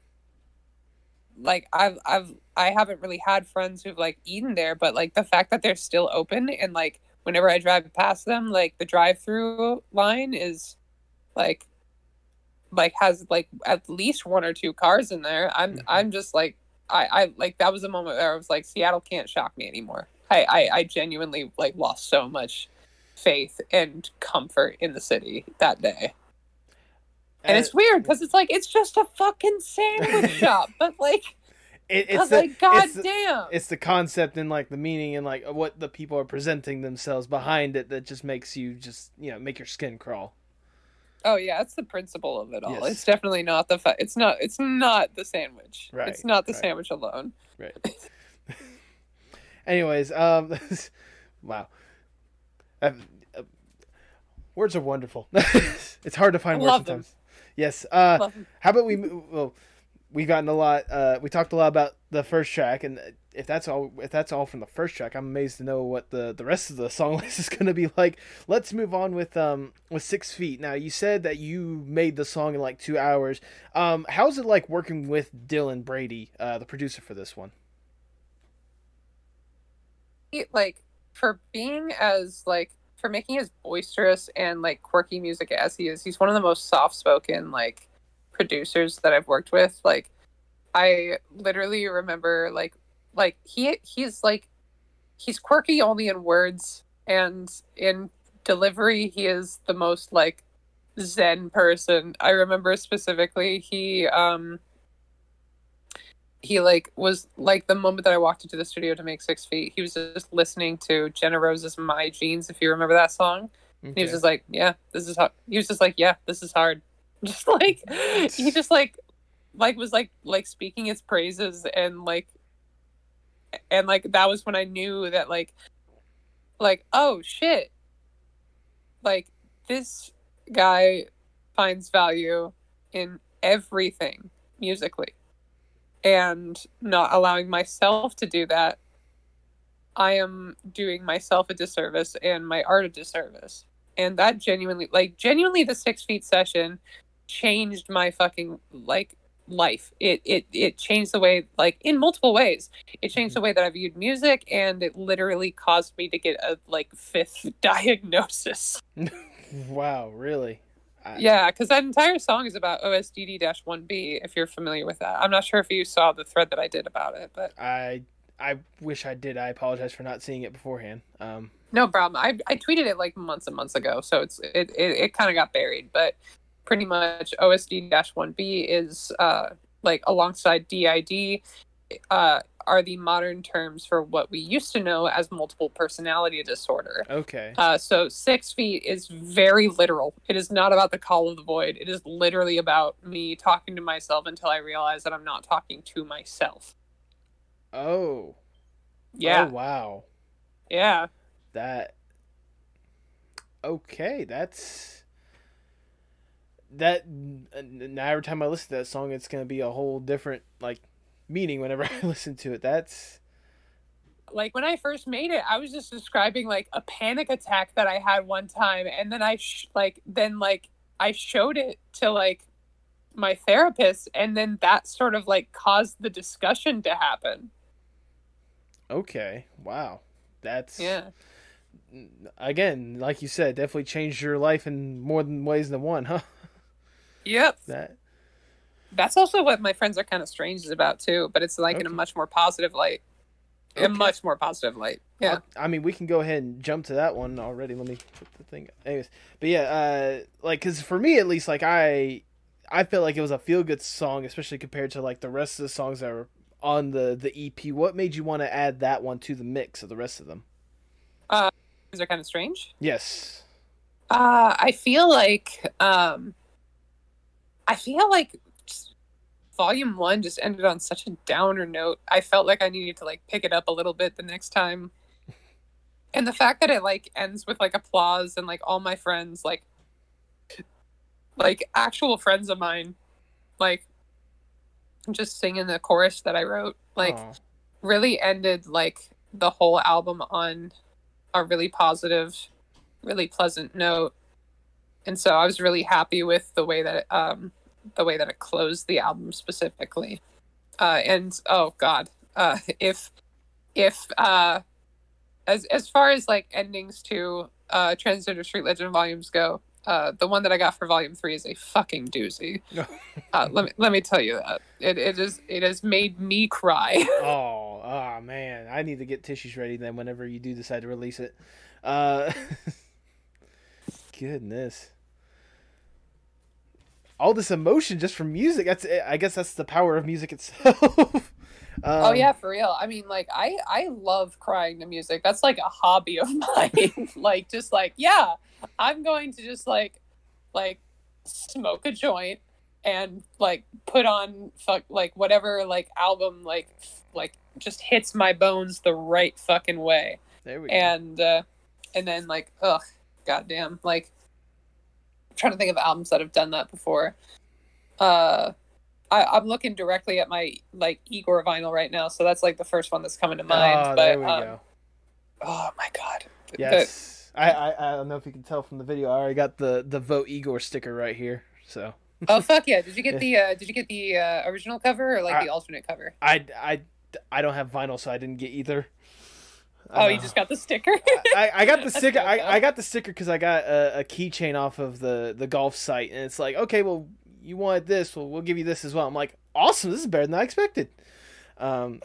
like I've I've I haven't really had friends who've like eaten there, but like the fact that they're still open and like whenever I drive past them, like the drive through line is like like has like at least one or two cars in there. I'm Mhm. I'm just like I, I like that was a moment where I was like, Seattle can't shock me anymore. I, I, I genuinely like lost so much faith and comfort in the city that day. And it's weird because it's like it's just a fucking sandwich (laughs) shop, but like, it, it's the, like, it's the- it's the concept and like the meaning and like what the people are presenting themselves behind it that just makes you just you know make your skin crawl. oh yeah, it's the principle of it all. Yes. It's definitely not the fa- it's not it's not the sandwich. Right, It's not the right. sandwich alone. Right. (laughs) Anyways, um, (laughs) wow. Uh, uh, words are wonderful. (laughs) it's hard to find words Love them. sometimes. Yes. Uh, how about we? Well, we've gotten a lot. Uh, we talked a lot about the first track, and if that's all, if that's all from the first track, I'm amazed to know what the the rest of the song (laughs) list is going to be like. Let's move on with um with Six Feet. Now, you said that you made the song in like two hours. Um, how's it like working with Dylan Brady, uh, the producer for this one? like for being as like for making as boisterous and like quirky music as he is he's one of the most soft-spoken like producers that i've worked with like i literally remember like like he he's like he's quirky only in words and in delivery he is the most like zen person i remember specifically he um he like was like the moment that I walked into the studio to make Six Feet, he was just listening to Jenna Rose's "My Jeans." If you remember that song, and he was just like, "Yeah, this is hard." He was just like, "Yeah, this is hard." (laughs) Just like he just like like was like like speaking its praises and like and like that was when I knew that like like oh shit. Like this guy finds value in everything musically and not allowing myself to do that. I am doing myself a disservice and my art a disservice. And that genuinely like genuinely the six feet session changed my fucking like life. It it it changed the way like in multiple ways. It changed the way that i viewed music and it literally caused me to get a like fifth (laughs) diagnosis. (laughs) Wow really? I... yeah because that entire song is about osdd-1b if you're familiar with that. I'm not sure if you saw the thread that i did about it but i i wish i did. I apologize for not seeing it beforehand. Um no problem. I, I tweeted it like months and months ago so it's it, it, it kind of got buried but pretty much OSDD-1B is uh, like alongside DID uh, are the modern terms for what we used to know as multiple personality disorder. Okay. Uh, so six feet is very literal. It is not about the call of the void. It is literally about me talking to myself until I realize that I'm not talking to myself. Oh. Yeah. Oh, wow. Yeah. That. Okay, that's that now every time I listen to that song, it's gonna be a whole different like meaning whenever (laughs) I listen to it. That's like when I first made it, I was just describing like a panic attack that I had one time, and then I sh- like then like I showed it to like my therapist, and then that sort of like caused the discussion to happen. Okay. Wow. That's yeah. Again, like you said, definitely changed your life in more than ways than one, huh? Yep. That that's also what my friends are kind of strange is about too, but it's like okay. in a much more positive light. Okay. A much more positive light. Yeah. I mean, we can go ahead and jump to that one already. Let me put the thing. Anyways, but yeah, uh, like, cause for me at least, like I, I felt like it was a feel good song, especially compared to like the rest of the songs that were on the the EP. What made you want to add that one to the mix of the rest of them? Uh, these are kind of strange. Yes. Uh, I feel like um I feel like volume one just ended on such a downer note. I felt like I needed to like pick it up a little bit the next time. And the fact that it like ends with like applause and like all my friends like like actual friends of mine like just singing the chorus that I wrote like Aww. really ended like the whole album on a really positive, really pleasant note and so I was really happy with the way that it, um, the way that it closed the album specifically. Uh, and oh god, uh, if if uh, as as far as like endings to uh, Transgender Street Legend volumes go, uh, the one that I got for volume three is a fucking doozy. (laughs) uh, let me let me tell you that it it is it has made me cry. (laughs) oh, oh man, I need to get tissues ready then whenever you do decide to release it. Uh, (laughs) goodness all this emotion just from music. That's I guess that's the power of music itself. (laughs) um, oh yeah, for real. I mean, like I I love crying to music. That's like a hobby of (laughs) mine. like just like yeah, I'm going to just like like smoke a joint and like put on fuck like whatever like album like like just hits my bones the right fucking way. There we go. And uh and then like ugh goddamn like trying to think of albums that have done that before. Uh, I, am looking directly at my like Igor vinyl right now, so that's like the first one that's coming to mind. Oh, but, there we um, go. Oh my god. Yes. The, I, I I don't know if you can tell from the video. I already got the the vote Igor sticker right here. So. oh fuck yeah! Did you get (laughs) the uh, Did you get the uh, original cover or like I, the alternate cover? I I I don't have vinyl, so I didn't get either. Oh, you just got the sticker. I, I got the (laughs) sticker. I, I got the sticker because I got a, a keychain off of the the golf site, and it's like, okay, well, you wanted this, well, we'll give you this as well. I'm like, awesome, this is better than I expected. Um,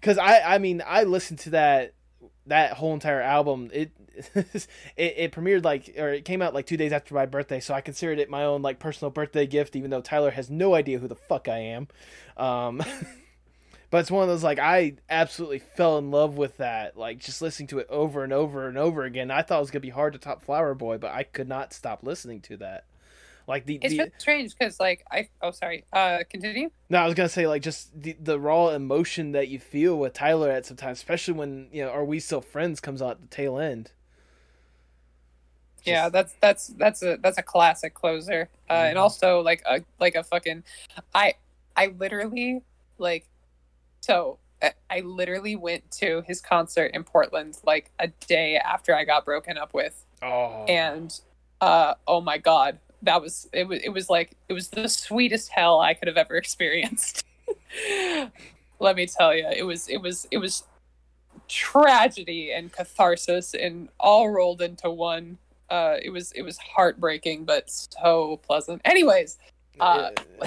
because (laughs) I I mean I listened to that that whole entire album. It, (laughs) it it premiered like or it came out like two days after my birthday, so I considered it my own like personal birthday gift, even though Tyler has no idea who the fuck I am. Um. But it's one of those like I absolutely fell in love with that. Like just listening to it over and over and over again. I thought it was gonna be hard to top Flower Boy, but I could not stop listening to that. Like the it's the, strange because like I oh sorry uh continue. No, I was gonna say like just the the raw emotion that you feel with Tyler at sometimes, especially when you know "Are We Still Friends" comes out at the tail end. Just... Yeah, that's that's that's a that's a classic closer, uh, mm-hmm. and also like a like a fucking I I literally like so I literally went to his concert in Portland like a day after I got broken up with. Oh. and uh, oh my god, that was it was it was like it was the sweetest hell I could have ever (laughs) experienced. Let me tell you, it was it was it was tragedy and catharsis and all rolled into one. Uh, it was it was heartbreaking but so pleasant. Anyways, uh, (laughs)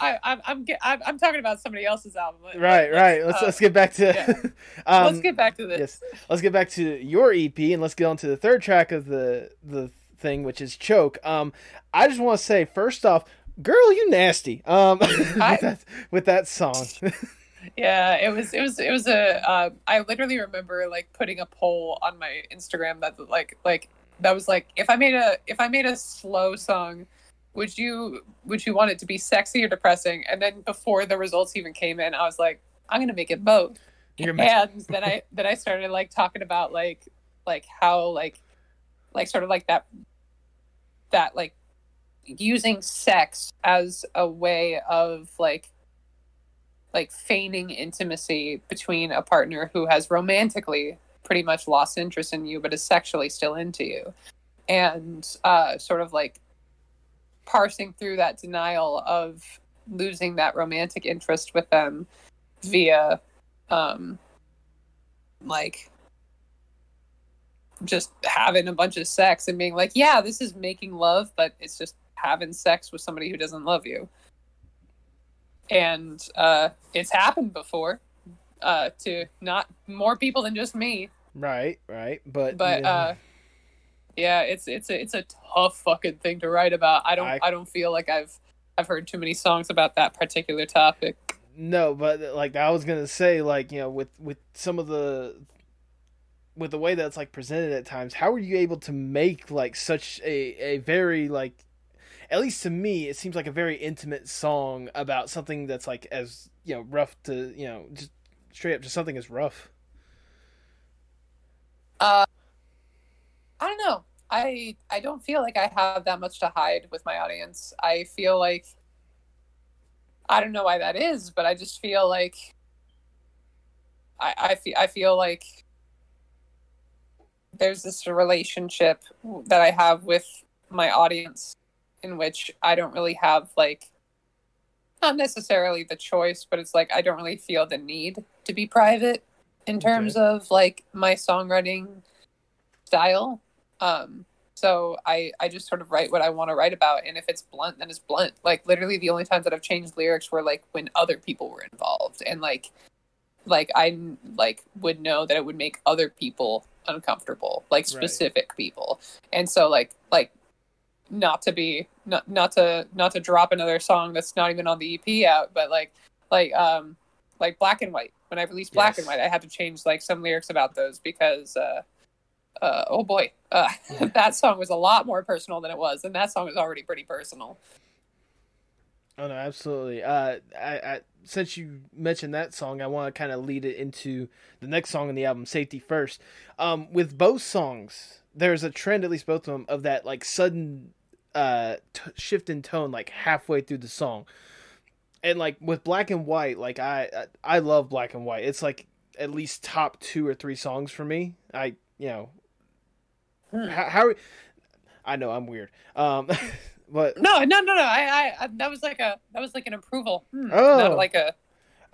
I, I'm I'm I'm I'm talking about somebody else's album. right, let's, right. Let's uh, let's get back to. yeah. (laughs) um, let's get back to this. Yes, let's get back to your EP and let's get on to the third track of the the thing, which is "Choke." Um, I just want to say first off, girl, you nasty. Um, (laughs) with, I- that, with that song. Yeah, it was it was it was a. Uh, I literally remember like putting a poll on my Instagram that like like that was like if I made a if I made a slow song, would you would you want it to be sexy or depressing? And then before the results even came in, I was like, I'm gonna make it both. You're and then I (laughs) then I started like talking about like like how like like sort of like that that like using sex as a way of like like feigning intimacy between a partner who has romantically pretty much lost interest in you but is sexually still into you and uh sort of like parsing through that denial of losing that romantic interest with them via um like just having a bunch of sex and being like yeah this is making love but it's just having sex with somebody who doesn't love you and uh it's happened before uh to not more people than just me right, right, but but yeah. uh yeah it's it's a it's a tough fucking thing to write about i don't I- I, don't feel like i've i've heard too many songs about that particular topic No, but like I was gonna say, like you know, with with some of the with the way that's like presented at times, how are you able to make like such a a very like at least to me it seems like a very intimate song about something that's like as you know rough to you know just straight up just something as rough. uh i don't know. I i don't feel like i have that much to hide with my audience. I feel like i don't know why that is but i just feel like i i feel i feel like there's this relationship that i have with my audience in which i don't really have like not necessarily the choice but it's like i don't really feel the need to be private in terms of like my songwriting style um so i i just sort of write what i want to write about and if it's blunt then it's blunt like literally the only times that i've changed lyrics were like when other people were involved and like like i like would know that it would make other people uncomfortable like Right. specific people and so like like not to be not not to not to drop another song that's not even on the ep out but like like um like black and white when i released black Yes. and white i had to change like some lyrics about those because uh uh oh boy uh (laughs) that song was a lot more personal than it was and that song is already pretty personal Oh no, absolutely. Uh, I, I since you mentioned that song, I want to kind of lead it into the next song in the album, "Safety First. Um, with both songs, there's a trend, at least both of them, of that like sudden uh t- shift in tone, like halfway through the song. And like with Black and White, like I I love Black and White. It's like at least top two or three songs for me. I you know. How, how I know I'm weird. Um, (laughs) but no no no no I, I i that was like a that was like an approval Hmm. Oh. not like a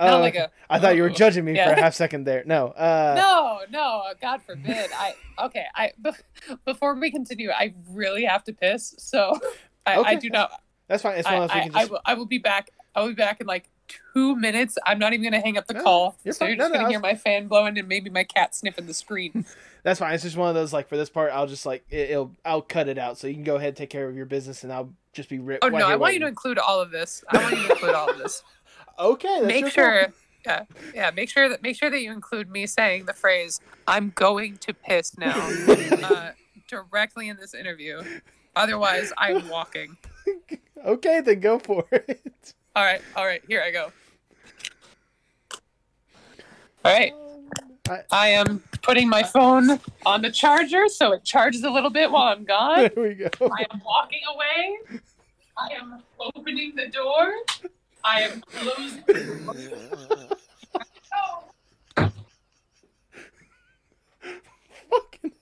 uh, not like a I thought you were (laughs) judging me for a half second there. No. Uh, no no god forbid i okay i be- (laughs) before we continue i really have to piss so i, I do not That's fine. As I, long as we I, can I just. will, I will be back i will be back in like two minutes i'm not even gonna hang up the No, call you're so fine. you're just no, gonna I hear my fan blowing and maybe my cat sniffing the screen (laughs) That's fine. It's just one of those like for this part, I'll just like it, it'll. I'll cut it out so you can go ahead and take care of your business, and I'll just be. Ri- oh no i want you to include all of this i want you to include all of this (laughs) Okay. That's make sure yeah yeah make sure that make sure that you include me saying the phrase i'm going to piss now (laughs) uh, directly in this interview otherwise i'm walking Okay, then go for it. All right, all right, here I go. All right. I, am putting my phone on the charger so it charges a little bit while I'm gone. (laughs) There we go. I am walking away. I am opening the door. I am closing. oh. Fucking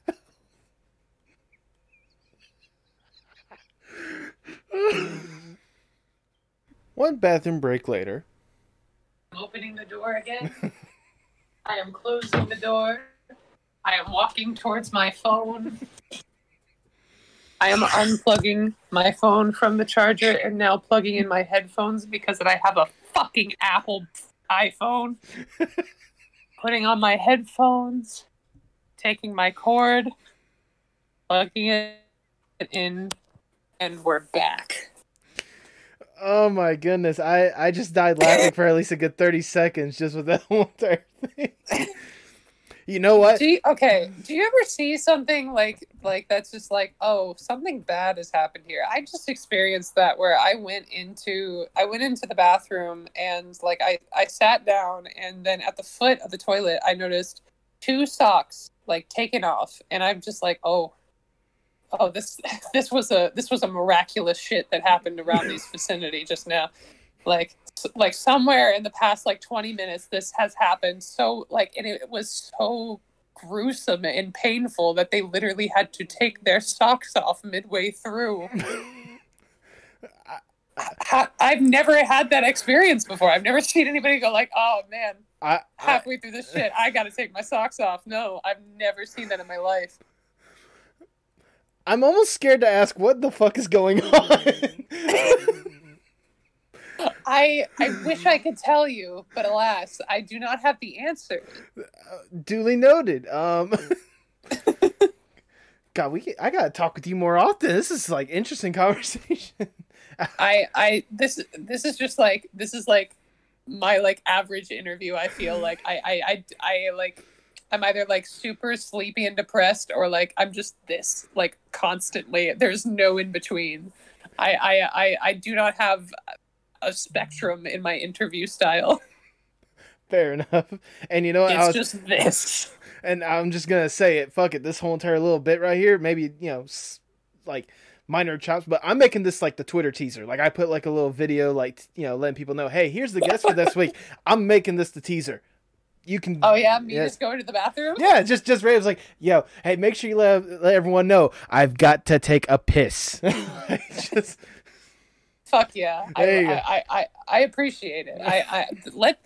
hell. (laughs) One bathroom break later. I'm opening the door again. (laughs) I am closing the door. I am walking towards my phone. I am unplugging my phone from the charger and now plugging in my headphones because I have a fucking Apple iPhone. (laughs) Putting on my headphones, taking my cord, plugging it in, and we're back. Oh my goodness. I, I just died laughing for at least a good 30 seconds just with that (laughs) whole entire thing. You know what? Do you, okay. Do you ever see something like like that's just like, oh, something bad has happened here? I just experienced that where I went into I went into the bathroom and like I I sat down and then at the foot of the toilet I noticed two socks like taken off and I'm just like, oh, oh this (laughs) this was a this was a miraculous shit that happened around these vicinity just now. Like like somewhere in the past like 20 minutes this has happened so like and it was so gruesome and painful that they literally had to take their socks off midway through. (laughs) I, have never had that experience before. I've never seen anybody go like oh man I, halfway through this shit i gotta take my socks off. No i've never seen that in my life i'm almost scared to ask what the fuck is going on (laughs) I I wish I could tell you, but alas, I do not have the answer. Uh, duly noted. Um, (laughs) God, we I gotta talk with you more often. This is like interesting (laughs) conversation. I I this this is just like this is like my like average interview. I feel like I I I, I like I'm either like super sleepy and depressed or like I'm just this like constantly. There's no in between. I I I, I do not have a spectrum in my interview style. (laughs) Fair enough. And you know what? It's was, just this. And I'm just gonna say it. Fuck it. This whole entire little bit right here, maybe you know, like minor chops, but I'm making this like the Twitter teaser. Like I put like a little video, like you know, letting people know, hey, here's the guest for this week. (laughs) I'm making this the teaser. You can. Oh yeah, me yeah. just going to the bathroom. Yeah, just just Ray was like, yo, hey, make sure you let let everyone know I've got to take a piss. (laughs) just Fuck yeah. I, I, I, I, appreciate it. I, I let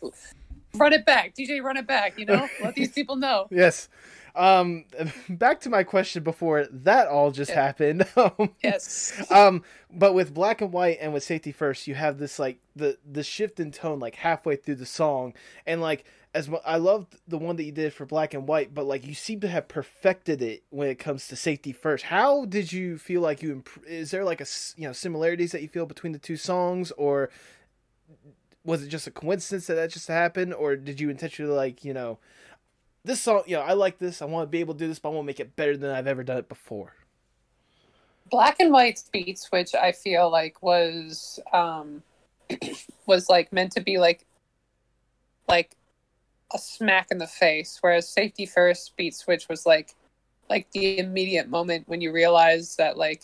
run it back. DJ run it back, you know? Let these people know. (laughs) Yes. Um (laughs) back to my question before that all just yeah. happened. Um, yes. Um but with black and white and with safety first, you have this like the the shift in tone like halfway through the song and like as well, I loved the one that you did for black and white, but like you seem to have perfected it when it comes to safety first. How did you feel like you? Imp- is there like a you know similarities that you feel between the two songs, or was it just a coincidence that that just happened, or did you intentionally like you know this song? You know, I like this. I want to be able to do this, but I want to make it better than I've ever done it before. Black and white beat switch, I feel like was um (clears throat) was like meant to be like like a smack in the face, whereas safety first beat switch was like like the immediate moment when you realize that like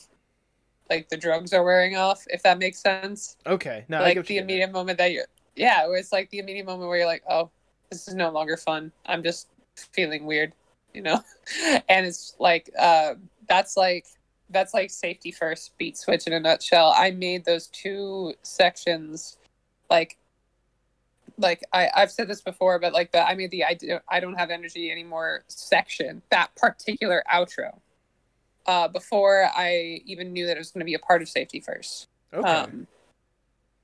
like the drugs are wearing off, if that makes sense. Okay. No, like the immediate moment that you're yeah, where it's like the immediate moment where you're like, oh, this is no longer fun. I'm just feeling weird, you know? (laughs) and it's like uh that's like that's like safety first beat switch in a nutshell. I made those two sections like like I, I've said this before, but like the I mean the I, do, I don't have energy anymore section, that particular outro, uh, before I even knew that it was going to be a part of Safety First. Okay. Um,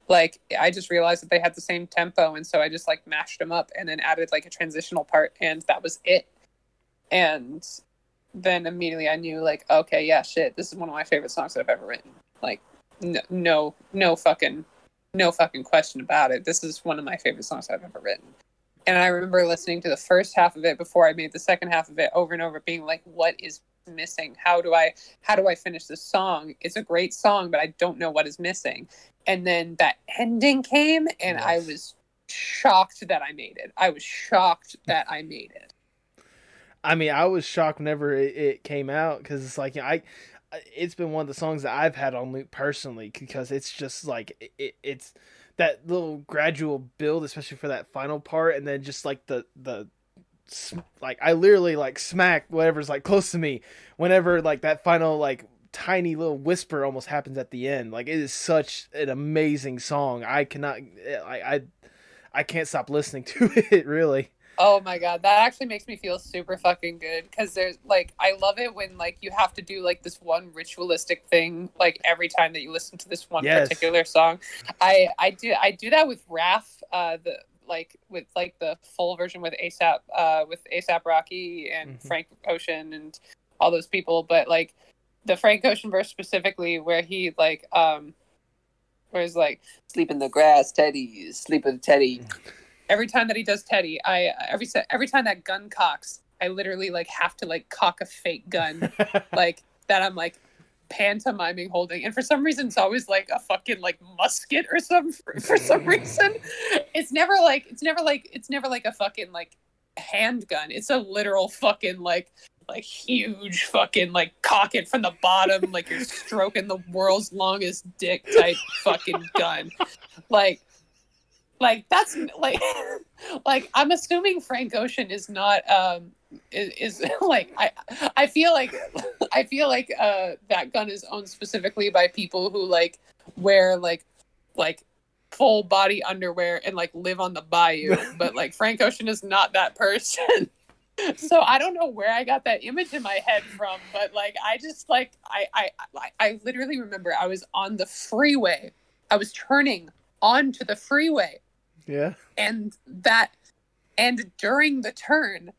like I just realized that they had the same tempo, and so I just like mashed them up and then added like a transitional part, and that was it. And then immediately I knew like, okay, yeah, shit, this is one of my favorite songs that I've ever written. Like, no, no, no fucking no fucking question about it. This is one of my favorite songs I've ever written. And I remember listening to the first half of it before I made the second half of it over and over being like what is missing? How do I how do I finish this song? It's a great song, but I don't know what is missing. And then that ending came and yes. I was shocked that I made it. I was shocked (laughs) that I made it. I mean, I was shocked whenever it, it came out because it's like you know, I it's been one of the songs that I've had on loop personally because it's just like it, it's that little gradual build, especially for that final part, and then just like the the like I literally like smack whatever's like close to me whenever like that final like tiny little whisper almost happens at the end. Like it is such an amazing song. I cannot, eh, I, I, I can't stop listening (laughs) to it. Really. Oh my god, that actually makes me feel super fucking good because there's like I love it when like you have to do like this one ritualistic thing like every time that you listen to this one Yes. particular song. I I do I do that with RAF, uh the like with like the full version with ASAP uh with ASAP Rocky and Mhm. Frank Ocean and all those people, but like the Frank Ocean verse specifically where he like um where he's like sleep in the grass, Teddy, sleep with Teddy every time that he does Teddy, I every every time that gun cocks, I literally like have to like cock a fake gun (laughs) like that. I'm like pantomiming holding, and for some reason it's always like a fucking like musket or some for, for some (laughs) reason. It's never like it's never like it's never like a fucking like handgun. It's a literal fucking like like huge fucking like cock it from the bottom like you're stroking the world's longest dick type fucking gun. (laughs) Like like that's like (laughs) like i'm assuming frank ocean is not um is, is (laughs) like i i feel like (laughs) i feel like uh that gun is owned specifically by people who like wear like like full body underwear and like live on the bayou but like frank ocean is not that person. So i don't know where i got that image in my head from but like i just like i i i, I literally remember i was on the freeway. I was turning onto the freeway yeah. and that and during the turn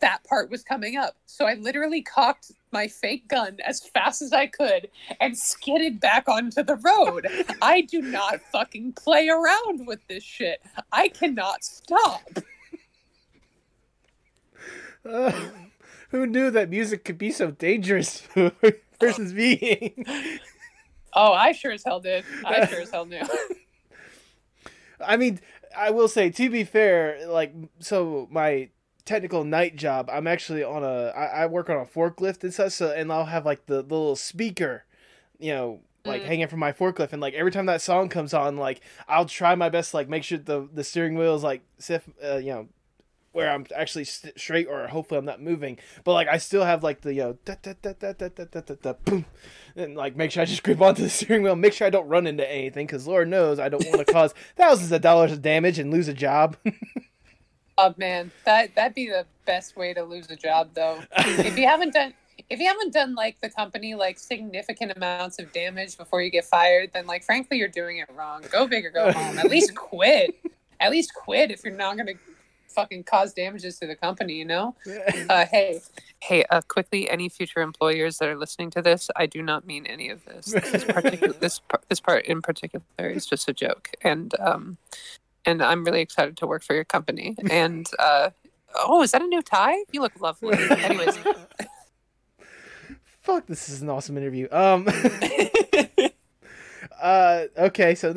that part was coming up. So i literally cocked my fake gun as fast as i could and skidded back onto the road. (laughs) I do not fucking play around with this shit. I cannot stop. Uh, (laughs) who knew that music could be so dangerous for person's being? oh i sure as hell did. I sure as hell knew. (laughs) I mean, I will say to be fair, like so my technical night job, I'm actually on a I, I work on a forklift and such, so, and I'll have like the, the little speaker, you know, like Mm. hanging from my forklift, and like every time that song comes on, like I'll try my best, to, like make sure the the steering wheel is like stiff, uh, you know. Where I'm actually st- straight, or hopefully I'm not moving, but like I still have like the you know da, da, da, da, da, da, da, da, da, boom, and like make sure I just (laughs) grip onto the steering wheel, make sure I don't run into anything, because Lord knows I don't want to (laughs) cause thousands of dollars of damage and lose a job. (laughs) oh man. That that'd be the best way to lose a job though. If you haven't done if you haven't done like the company like significant amounts of damage before you get fired then like frankly you're doing it wrong. Go big or go home. At least quit. At least quit if you're not gonna fucking cause damages to the company you know? Uh hey. Hey uh quickly any future employers that are listening to this i do not mean any of this. This particular (laughs) this par- this part in particular is just a joke. And um and i'm really excited to work for your company. And uh oh is that a new tie? You look lovely. Anyways. (laughs) Fuck, this is an awesome interview. Um, (laughs) uh, okay, so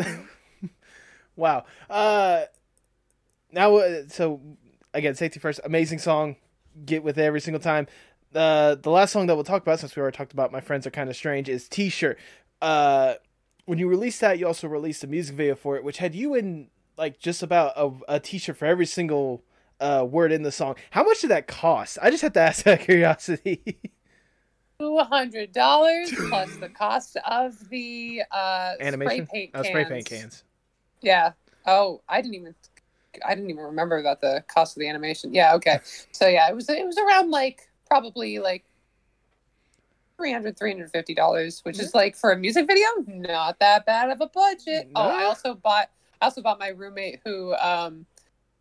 wow. Uh, now, uh, so again, safety first. Amazing song. Get with it every single time. Uh, the last song that we'll talk about, since we already talked about "My Friends Are Kind of Strange," is "T-shirt." Uh, when you released that, you also released a music video for it, which had you in like just about a, a T-shirt for every single uh word in the song. How much did that cost? I just have to (laughs) ask that curiosity. Two hundred dollars plus the cost of the uh, Animation. spray paint Oh, spray paint cans. Yeah. Oh, I didn't even. I didn't even remember about the cost of the animation. Yeah. Okay. (laughs) So yeah, it was it was around like probably like 300 350 dollars which is like for a music video not that bad of a budget oh i also bought i also bought my roommate who um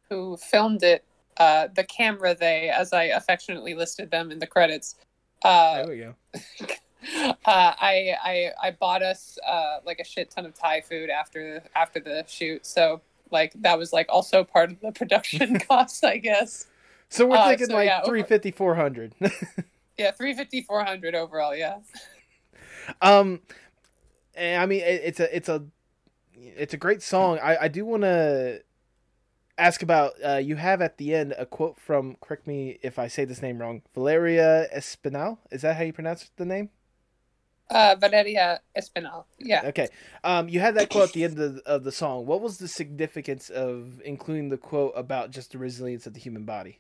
who filmed it uh the camera they as i affectionately listed them in the credits uh There we go. uh, I, I I bought us uh, like a shit ton of Thai food after after the shoot, so like that was like also part of the production (laughs) cost, I guess. So we're Uh, thinking so like yeah, over- 400. (laughs) Yeah, 350, 400 overall. Yeah. um, and I mean, it, it's a it's a it's a great song. I I do want to ask about. Uh, you have at the end a quote from. Correct me if I say this name wrong. Valeria Espinal. Is that how you pronounce the name? Uh, Valeria Espinal. Yeah. Okay. Um, you had that quote at the end of the, of the song. What was the significance of including the quote about just the resilience of the human body?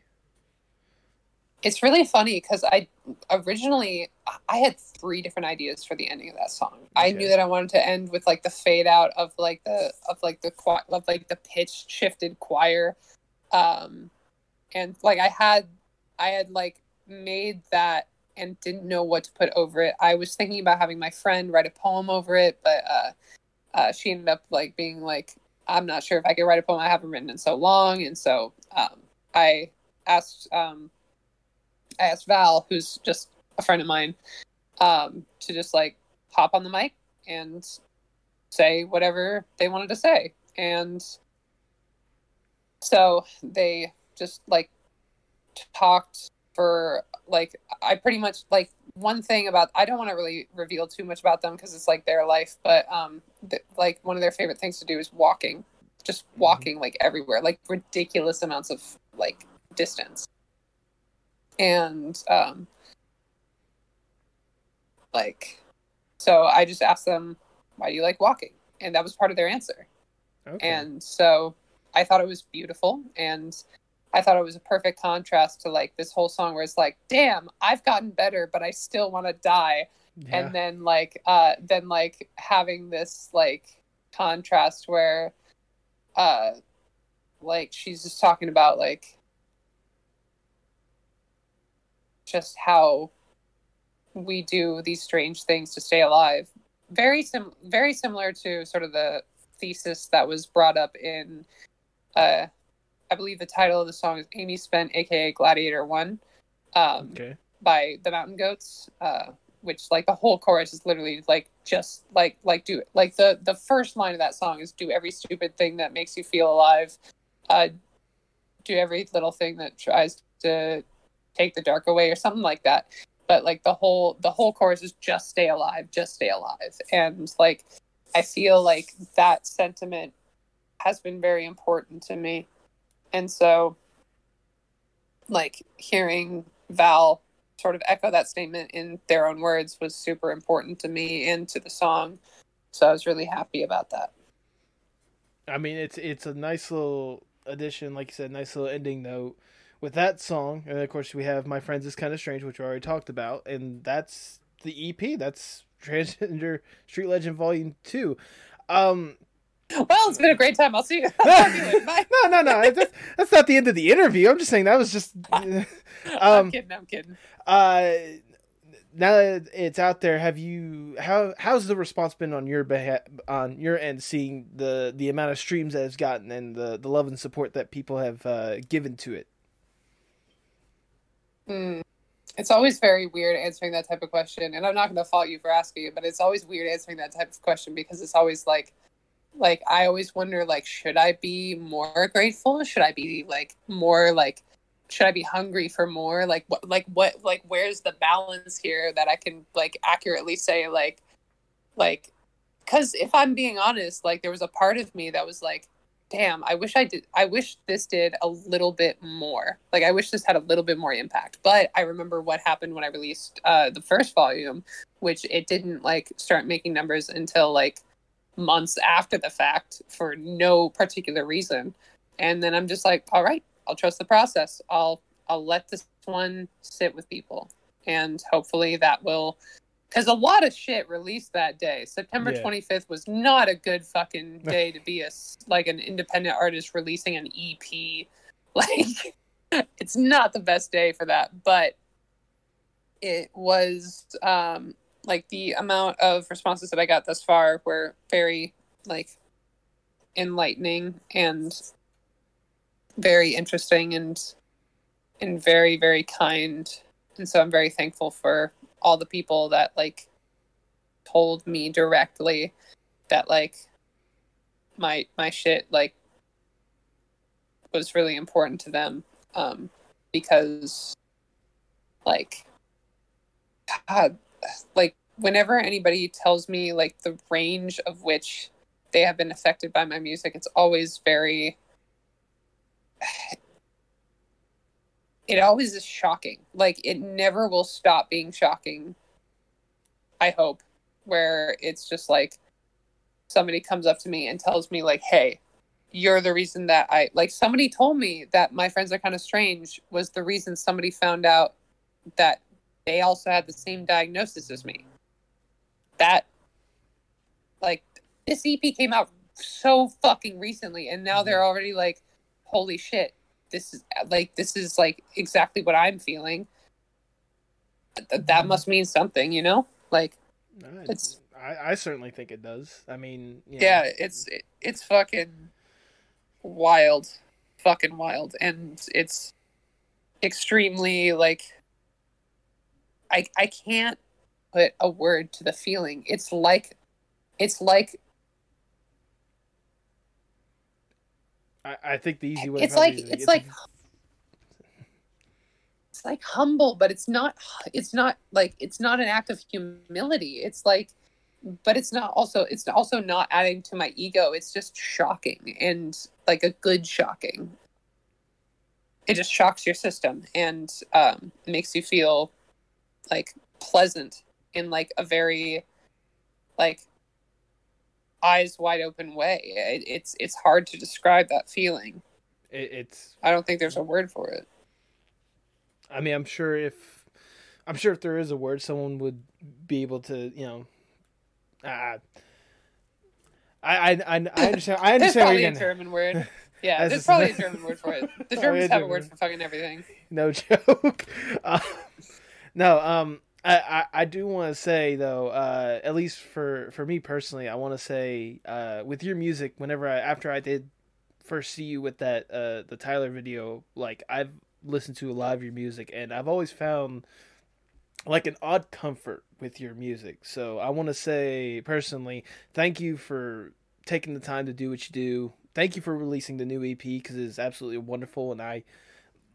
it's really funny because I originally I had three different ideas for the ending of that song. Okay. I knew that I wanted to end with like the fade out of like the of like the of like the pitch shifted choir, um, and like I had I had like made that and didn't know what to put over it. I was thinking about having my friend write a poem over it, but uh, uh, she ended up like being like, I'm not sure if I could write a poem. I haven't written in so long, and so um, I asked um, I asked Val, who's just a friend of mine, um, to just like hop on the mic and say whatever they wanted to say. And so they just like talked for like I pretty much like one thing about I don't want to really reveal too much about them because it's like their life, but um th- like one of their favorite things to do is walking, just mm-hmm. walking mm-hmm. like everywhere, like ridiculous amounts of like distance and um, like so i just asked them why do you like walking and that was part of their answer okay. and so i thought it was beautiful and i thought it was a perfect contrast to like this whole song where it's like damn i've gotten better but i still want to die yeah. and then like uh then like having this like contrast where uh like she's just talking about like just how we do these strange things to stay alive. Very sim very similar to sort of the thesis that was brought up in uh I believe the title of the song is Amy Spent aka Gladiator One. Um okay. by the Mountain Goats. Uh which like the whole chorus is literally like just like like do it like the the first line of that song is do every stupid thing that makes you feel alive uh do every little thing that tries to take the dark away or something like that but like the whole the whole chorus is just stay alive just stay alive and like i feel like that sentiment has been very important to me and so like hearing val sort of echo that statement in their own words was super important to me and to the song so i was really happy about that i mean it's it's a nice little addition like you said nice little ending note with that song, and of course we have "My Friends Is Kind of Strange," which we already talked about, and that's the EP. That's Transgender Street Legend Volume Two. Um, well, it's been a great time. I'll see you. (laughs) Bye. (laughs) no, no, no. That's, that's not the end of the interview. I'm just saying that was just. (laughs) um, I'm kidding. I'm kidding. Uh, now that it's out there, have you how how's the response been on your behalf on your end, seeing the the amount of streams that it's gotten and the the love and support that people have uh, given to it? Mm. It's always very weird answering that type of question, and I'm not going to fault you for asking it, but it's always weird answering that type of question because it's always like, like I always wonder, like, should I be more grateful? Should I be like more like, should I be hungry for more? Like, what, like what, like where's the balance here that I can like accurately say like, like, because if I'm being honest, like there was a part of me that was like, damn, I wish I did. I wish this did a little bit more. Like, I wish this had a little bit more impact. But I remember what happened when I released uh, the first volume, which it didn't like start making numbers until like months after the fact for no particular reason. And then I'm just like, all right, I'll trust the process. I'll I'll let this one sit with people, and hopefully that will because a lot of shit released that day. September yeah. 25th was not a good fucking (laughs) day to be a like an independent artist releasing an EP. (laughs) Like it's not the best day for that, but it was um like the amount of responses that I got thus far were very like enlightening and very interesting and and very very kind. And so I'm very thankful for all the people that like told me directly that like my my shit like was really important to them um because like god like whenever anybody tells me like the range of which they have been affected by my music it's always very (sighs) it always is shocking. Like it never will stop being shocking. I hope where it's just like somebody comes up to me and tells me like, "Hey, you're the reason that I like somebody told me that my friends are kind of strange was the reason somebody found out that they also had the same diagnosis as me. That like this EP came out so fucking recently and now they're mm-hmm. already like holy shit this is like this is like exactly what I'm feeling. Th- that mm-hmm. must mean something, you know? Like I, It's- I, I certainly think it does. I mean, you know, yeah it's it, it's fucking wild fucking wild and it's extremely like i i can't put a word to the feeling. It's like it's like I, I think the easy way. it's like is- it's like it's like humble but it's not it's not like it's not an act of humility. It's like but it's not also it's also not adding to my ego. It's just shocking and like a good shocking. It just shocks your system and um, makes you feel like pleasant in like a very like eyes wide open way it, it's it's hard to describe that feeling it, it's. i don't think there's a word for it I mean, I'm sure if I'm sure if there is a word, someone would be able to, you know. Uh, I, I I understand. I (laughs) understand where probably you're a. German word. (laughs) Yeah, That's there's probably a German word for it. The (laughs) Germans have a word for fucking everything. no joke. Um, no, um, I, I, do want to say though, uh, at least for for me personally, I want to say, uh, with your music, whenever I after I did first see you with that uh the Tyler video, like I've listened to a lot of your music, and I've always found like an odd comfort with your music. So I want to say personally, thank you for taking the time to do what you do. Thank you for releasing the new EP because it's absolutely wonderful, and I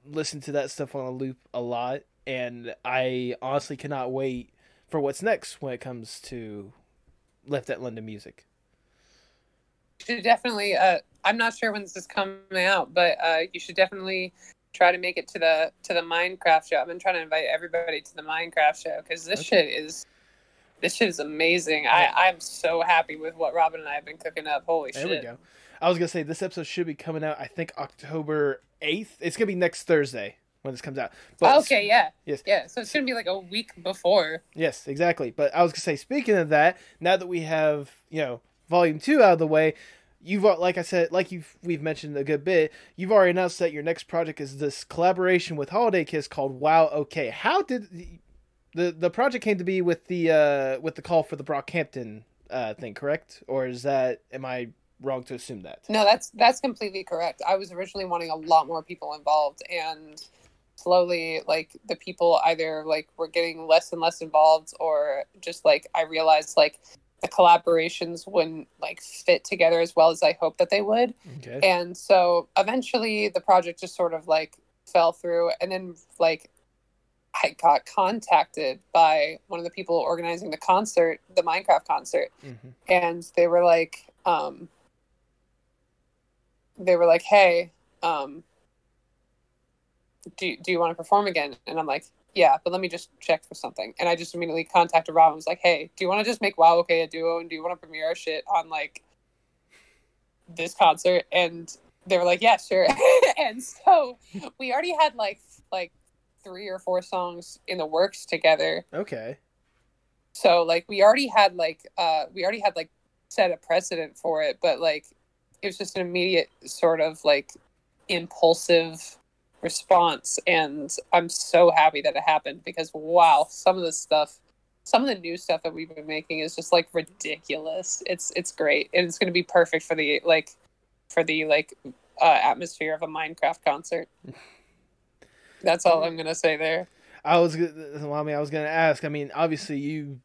listen to that stuff on a loop a lot, and I honestly cannot wait for what's next when it comes to Left at London Music. You should definitely. Uh, I'm not sure when this is coming out, but uh, you should definitely try to make it to the to the Minecraft show. I've been trying to invite everybody to the Minecraft show because this Okay. shit is this shit is amazing. I I'm so happy with what Robin and I have been cooking up. Holy There shit! There we go. I was gonna say this episode should be coming out. I think October eighth. It's gonna be next Thursday when this comes out. okay, yeah, Yes. yeah. So it's gonna be like a week before. Yes, exactly. But I was gonna say, speaking of that, now that we have you know volume two out of the way, you've like I said, like you've we've mentioned a good bit. You've already announced that your next project is this collaboration with Holiday Kiss called Wow Okay. How did the the, the project came to be with the uh with the call for the Brockhampton uh thing, correct? Or is that am I wrong to assume that? No, that's that's completely correct. I was originally wanting a lot more people involved, and slowly, like the people either like were getting less and less involved, or just like I realized like the collaborations wouldn't like fit together as well as I hoped that they would, Okay. and so eventually the project just sort of like fell through, and then like I got contacted by one of the people organizing the concert, the Minecraft concert, hmm and they were like um they were like hey um do, do you want to perform again? And i'm like yeah but let me just check for something. And i just immediately contacted rob and was like hey do you want to just make wow okay a duo? And do you want to premiere our shit on like this concert? And they were like yeah sure. (laughs) And so we already had like like three or four songs in the works together. Okay. so like we already had like uh we already had like set a precedent for it but like it was just an immediate sort of like impulsive response and i'm so happy that it happened because wow some of the stuff some of the new stuff that we've been making is just like ridiculous. It's it's great and it's going to be perfect for the like for the like uh, atmosphere of a minecraft concert. That's all i'm going to say there. I was well, I mean I was gonna ask. I mean, obviously you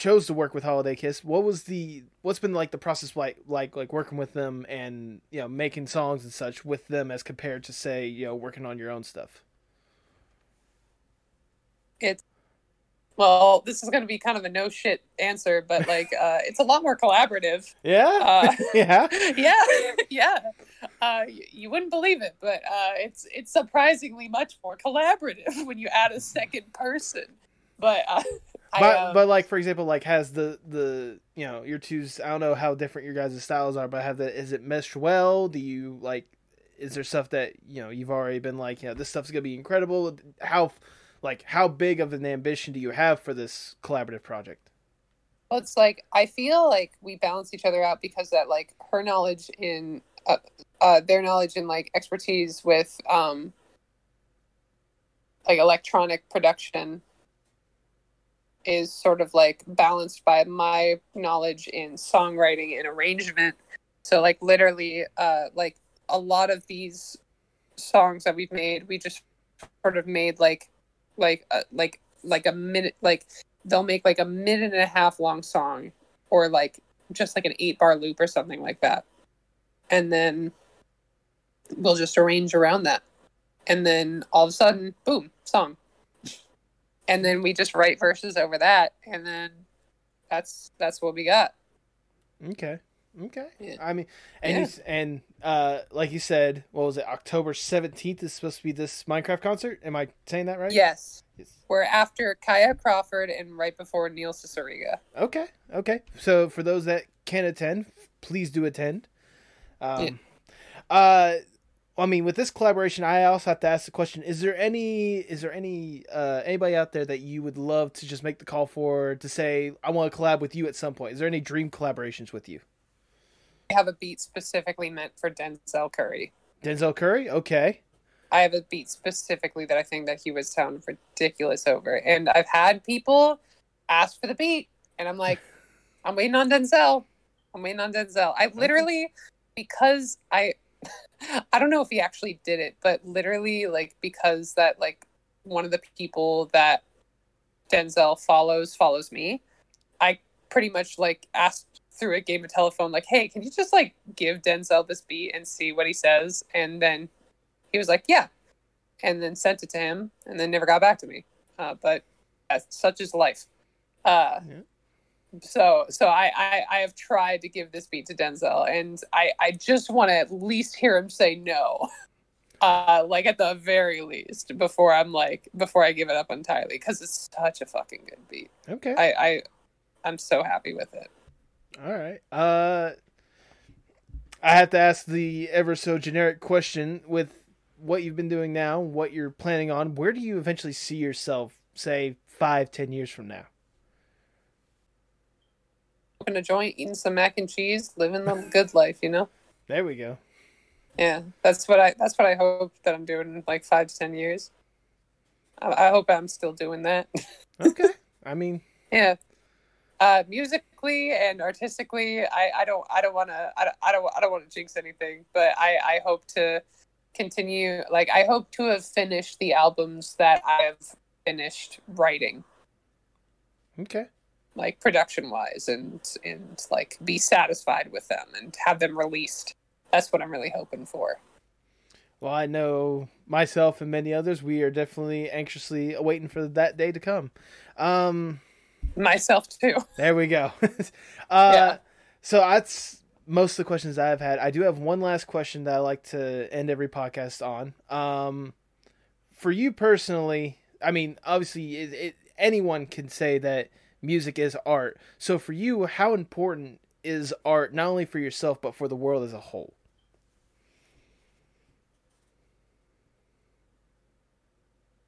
chose to work with Holiday Kiss. What was the what's been like the process like like like working with them and you know making songs and such with them as compared to say you know working on your own stuff? It's well this is going to be kind of a no shit answer but like uh it's a lot more collaborative (laughs) Yeah, Uh, (laughs) yeah. yeah (laughs) yeah uh you, you wouldn't believe it but uh it's it's surprisingly much more collaborative when you add a second person but uh but um, but like for example, like has the the you know your two's I don't know how different your guys' styles are, but have the is it meshed well? Do you like is there stuff that you know you've already been like you know this stuff's gonna be incredible? How like how big of an ambition do you have for this collaborative project? Well, it's like I feel like we balance each other out because that like her knowledge in uh, uh their knowledge and like expertise with um like electronic production is sort of like balanced by my knowledge in songwriting and arrangement. So like literally uh like a lot of these songs that we've made, we just sort of made like like uh, like like a minute like they'll make like a minute and a half long song or like just like an eight bar loop or something like that. And then we'll just arrange around that. And then all of a sudden boom song and then we just write verses over that and then that's that's what we got Okay. Okay. Yeah. I mean, and Yeah. and uh, like you said, what was it? October seventeenth is supposed to be this Minecraft concert. Am I saying that right? yes Yes. we're after kaya crawford and right before neil Cicierega. Okay. Okay. So for those that can attend, please do attend. Um, Yeah. Uh, I mean, with this collaboration, I also have to ask the question: Is there any, is there any, uh, anybody out there that you would love to just make the call for to say, I want to collab with you at some point? Is there any dream collaborations with you? i have a beat specifically meant for denzel curry Denzel Curry. Okay. I have a beat specifically that I think that he would sound ridiculous over. And I've had people ask for the beat, and I'm like, (laughs) I'm waiting on Denzel. I'm waiting on Denzel. I literally, because I, (laughs) I don't know if he actually did it, but literally, like, because that, like, one of the people that Denzel follows follows me, I pretty much, like, asked through a game of telephone, like, hey, can you just, like, give Denzel this beat and see what he says? And then he was like, "Yeah," and then sent it to him, and then never got back to me. Uh, but that's such is life. Uh, Yeah. So, so I, I, I have tried to give this beat to Denzel, and I, I just want to at least hear him say no, uh, like at the very least, before I'm like, before I give it up entirely, because it's such a fucking good beat. Okay. I, I, I'm so happy with it. All right. Uh, I have to ask the ever so generic question with what you've been doing now, what you're planning on. Where do you eventually see yourself, say, five, ten years from now? Open a joint, eating some mac and cheese, living the good life, you know. There we go. Yeah, that's what I that's what I hope that I'm doing in like five to ten years. I, I hope I'm still doing that. (laughs) Okay. I mean, yeah, uh, musically and artistically, I, I don't I don't want to I don't I don't, I don't want to jinx anything, but I I hope to continue. Like I hope to have finished the albums that I have finished writing, okay. Like production wise, and and like be satisfied with them and have them released. That's what I'm really hoping for. Well, I know myself and many others, we are definitely anxiously waiting for that day to come. Um, Myself too. There we go. (laughs) uh, Yeah. So that's most of the questions I've had. I do have one last question that I like to end every podcast on. Um, for you personally, I mean, obviously, it, it, anyone can say that music is art. So for you, how important is art not only for yourself but for the world as a whole?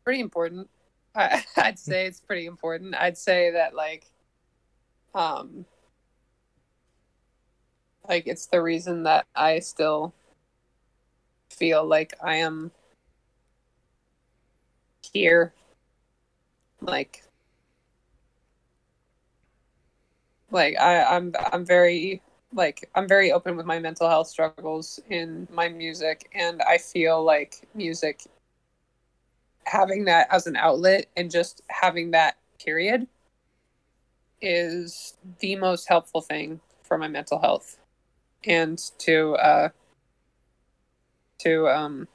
pretty important. I, (laughs) I'd say it's pretty important. I'd say that like, um, like it's the reason that I still feel like I am here. Like, like I, I'm I'm very like I'm very open with my mental health struggles in my music, and I feel like music having that as an outlet and just having that period is the most helpful thing for my mental health and to uh to um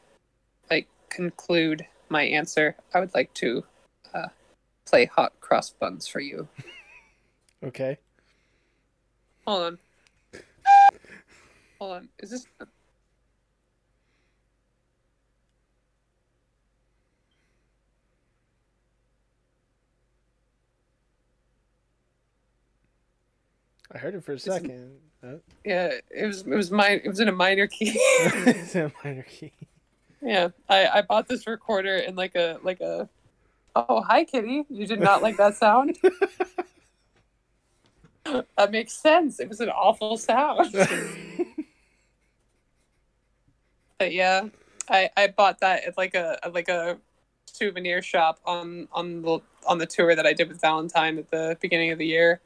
like conclude my answer i would like to uh play hot cross buns for you (laughs) Okay. Hold on hold on is this I heard it for a second. Oh. Yeah, it was it was my it was in a minor key. (laughs) it's in a minor key. yeah, I I bought this recorder in like a like a. Oh hi Kitty! You did not like that sound. (laughs) that makes sense. It was an awful sound. (laughs) but yeah, I I bought that at like a at like a souvenir shop on on the on the tour that I did with Valentine at the beginning of the year.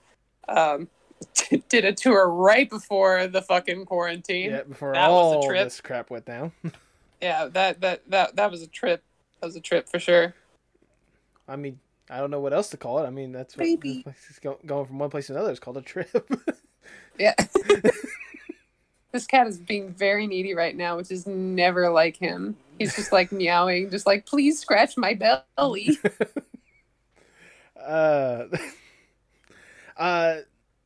Um, (laughs) did a tour right before the fucking quarantine. yeah, before That was a all trip. this crap went down. (laughs) Yeah, that that that that was a trip. That was a trip for sure. I mean, I don't know what else to call it. I mean, that's what Baby. this (laughs) place is go, going from one place to another. It's called a trip. (laughs) Yeah. (laughs) this cat is being very needy right now, which is never like him. He's just like meowing, just like, please scratch my belly. uh, uh,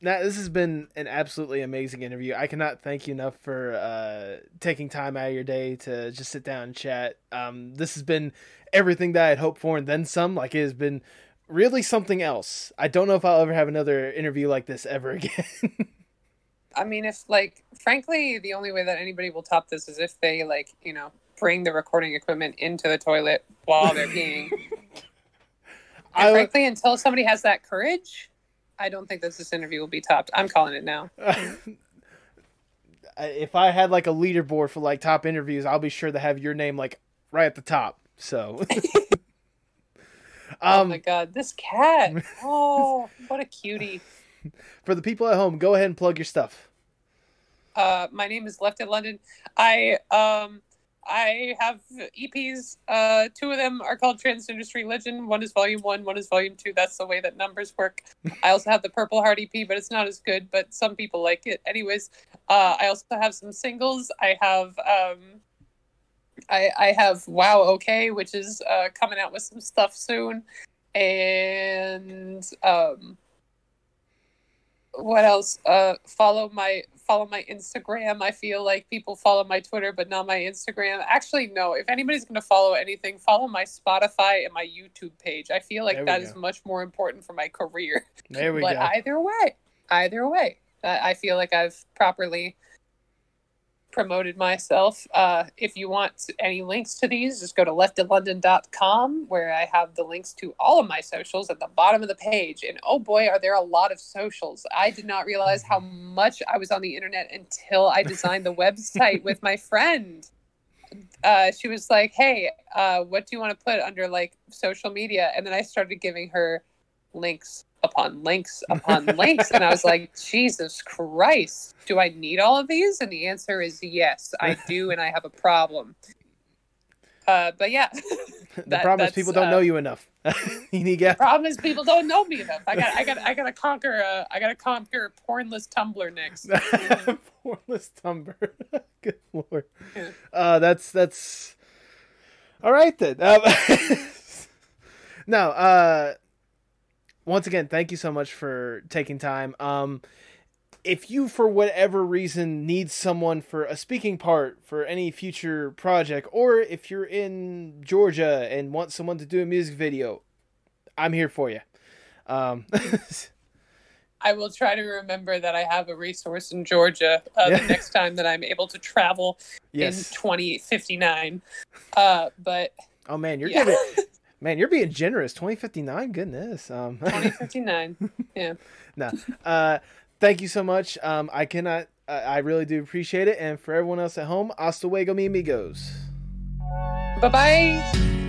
Nat, this has been an absolutely amazing interview. I cannot thank you enough for uh, taking time out of your day to just sit down and chat. Um, this has been everything that I had hoped for and then some. Like it has been really something else. I don't know if I'll ever have another interview like this ever (laughs) again. I mean, if like, frankly, the only way that anybody will top this is if they like, you know, bring the recording equipment into the toilet while they're peeing. (laughs) I, frankly, until somebody has that courage, I don't think that this interview will be topped. I'm calling it now. (laughs) if I had like a leaderboard for like top interviews, I'll be sure to have your name like right at the top. So, (laughs) (laughs) oh um, my god, this cat! (laughs) Oh, what a cutie! for the people at home, go ahead and plug your stuff. Uh, my name is Left at London. I um I have EPs. Uh, two of them are called Transgender Legend. One is Volume One. One is Volume Two. That's the way that numbers work. I also have the Purple Heart EP, but it's not as good. But some people like it, anyways. Uh, I also have some singles. I have um. I, I have Wow OK, which is uh, coming out with some stuff soon, and um, what else? Uh, follow my follow my Instagram. I feel like people follow my Twitter, but not my Instagram. Actually, no. If anybody's going to follow anything, follow my Spotify and my YouTube page. I feel like that go. is much more important for my career. There we but go. either way, either way, I feel like I've properly promoted myself. Uh, if you want any links to these, just go to leftatlondon.com where I have the links to all of my socials at the bottom of the page. And oh boy, are there a lot of socials. I did not realize how much I was on the internet until I designed the website with my friend. Uh, she was like, "Hey, uh, what do you want to put under like social media?" And then I started giving her links upon links upon (laughs) links, and I was like, "Jesus Christ, do I need all of these?" And the answer is yes, I (laughs) do, and I have a problem. Uh, but yeah, (laughs) the that- problem is people don't uh, know you enough. you need to problem is people don't know me enough. I got, I got, I got to conquer. Uh, I got to conquer pornless Tumblr next. Pornless Tumblr. Good lord. Yeah. Uh, that's that's all right then. Um, no. Uh, once again, thank you so much for taking time. Um, if you, for whatever reason, need someone for a speaking part for any future project, or if you're in Georgia and want someone to do a music video, I'm here for you. Um, (laughs) I will try to remember that I have a resource in Georgia uh, Yeah. the next time that I'm able to travel yes. in 2059. Uh, but Oh man, you're yeah, giving (laughs) man, you're being generous. Twenty fifty nine, goodness. Um, (laughs) 2059. Yeah. (laughs) no, uh, thank you so much. Um, I cannot. Uh, I really do appreciate it. And for everyone else at home, hasta luego, mi amigos. Bye bye.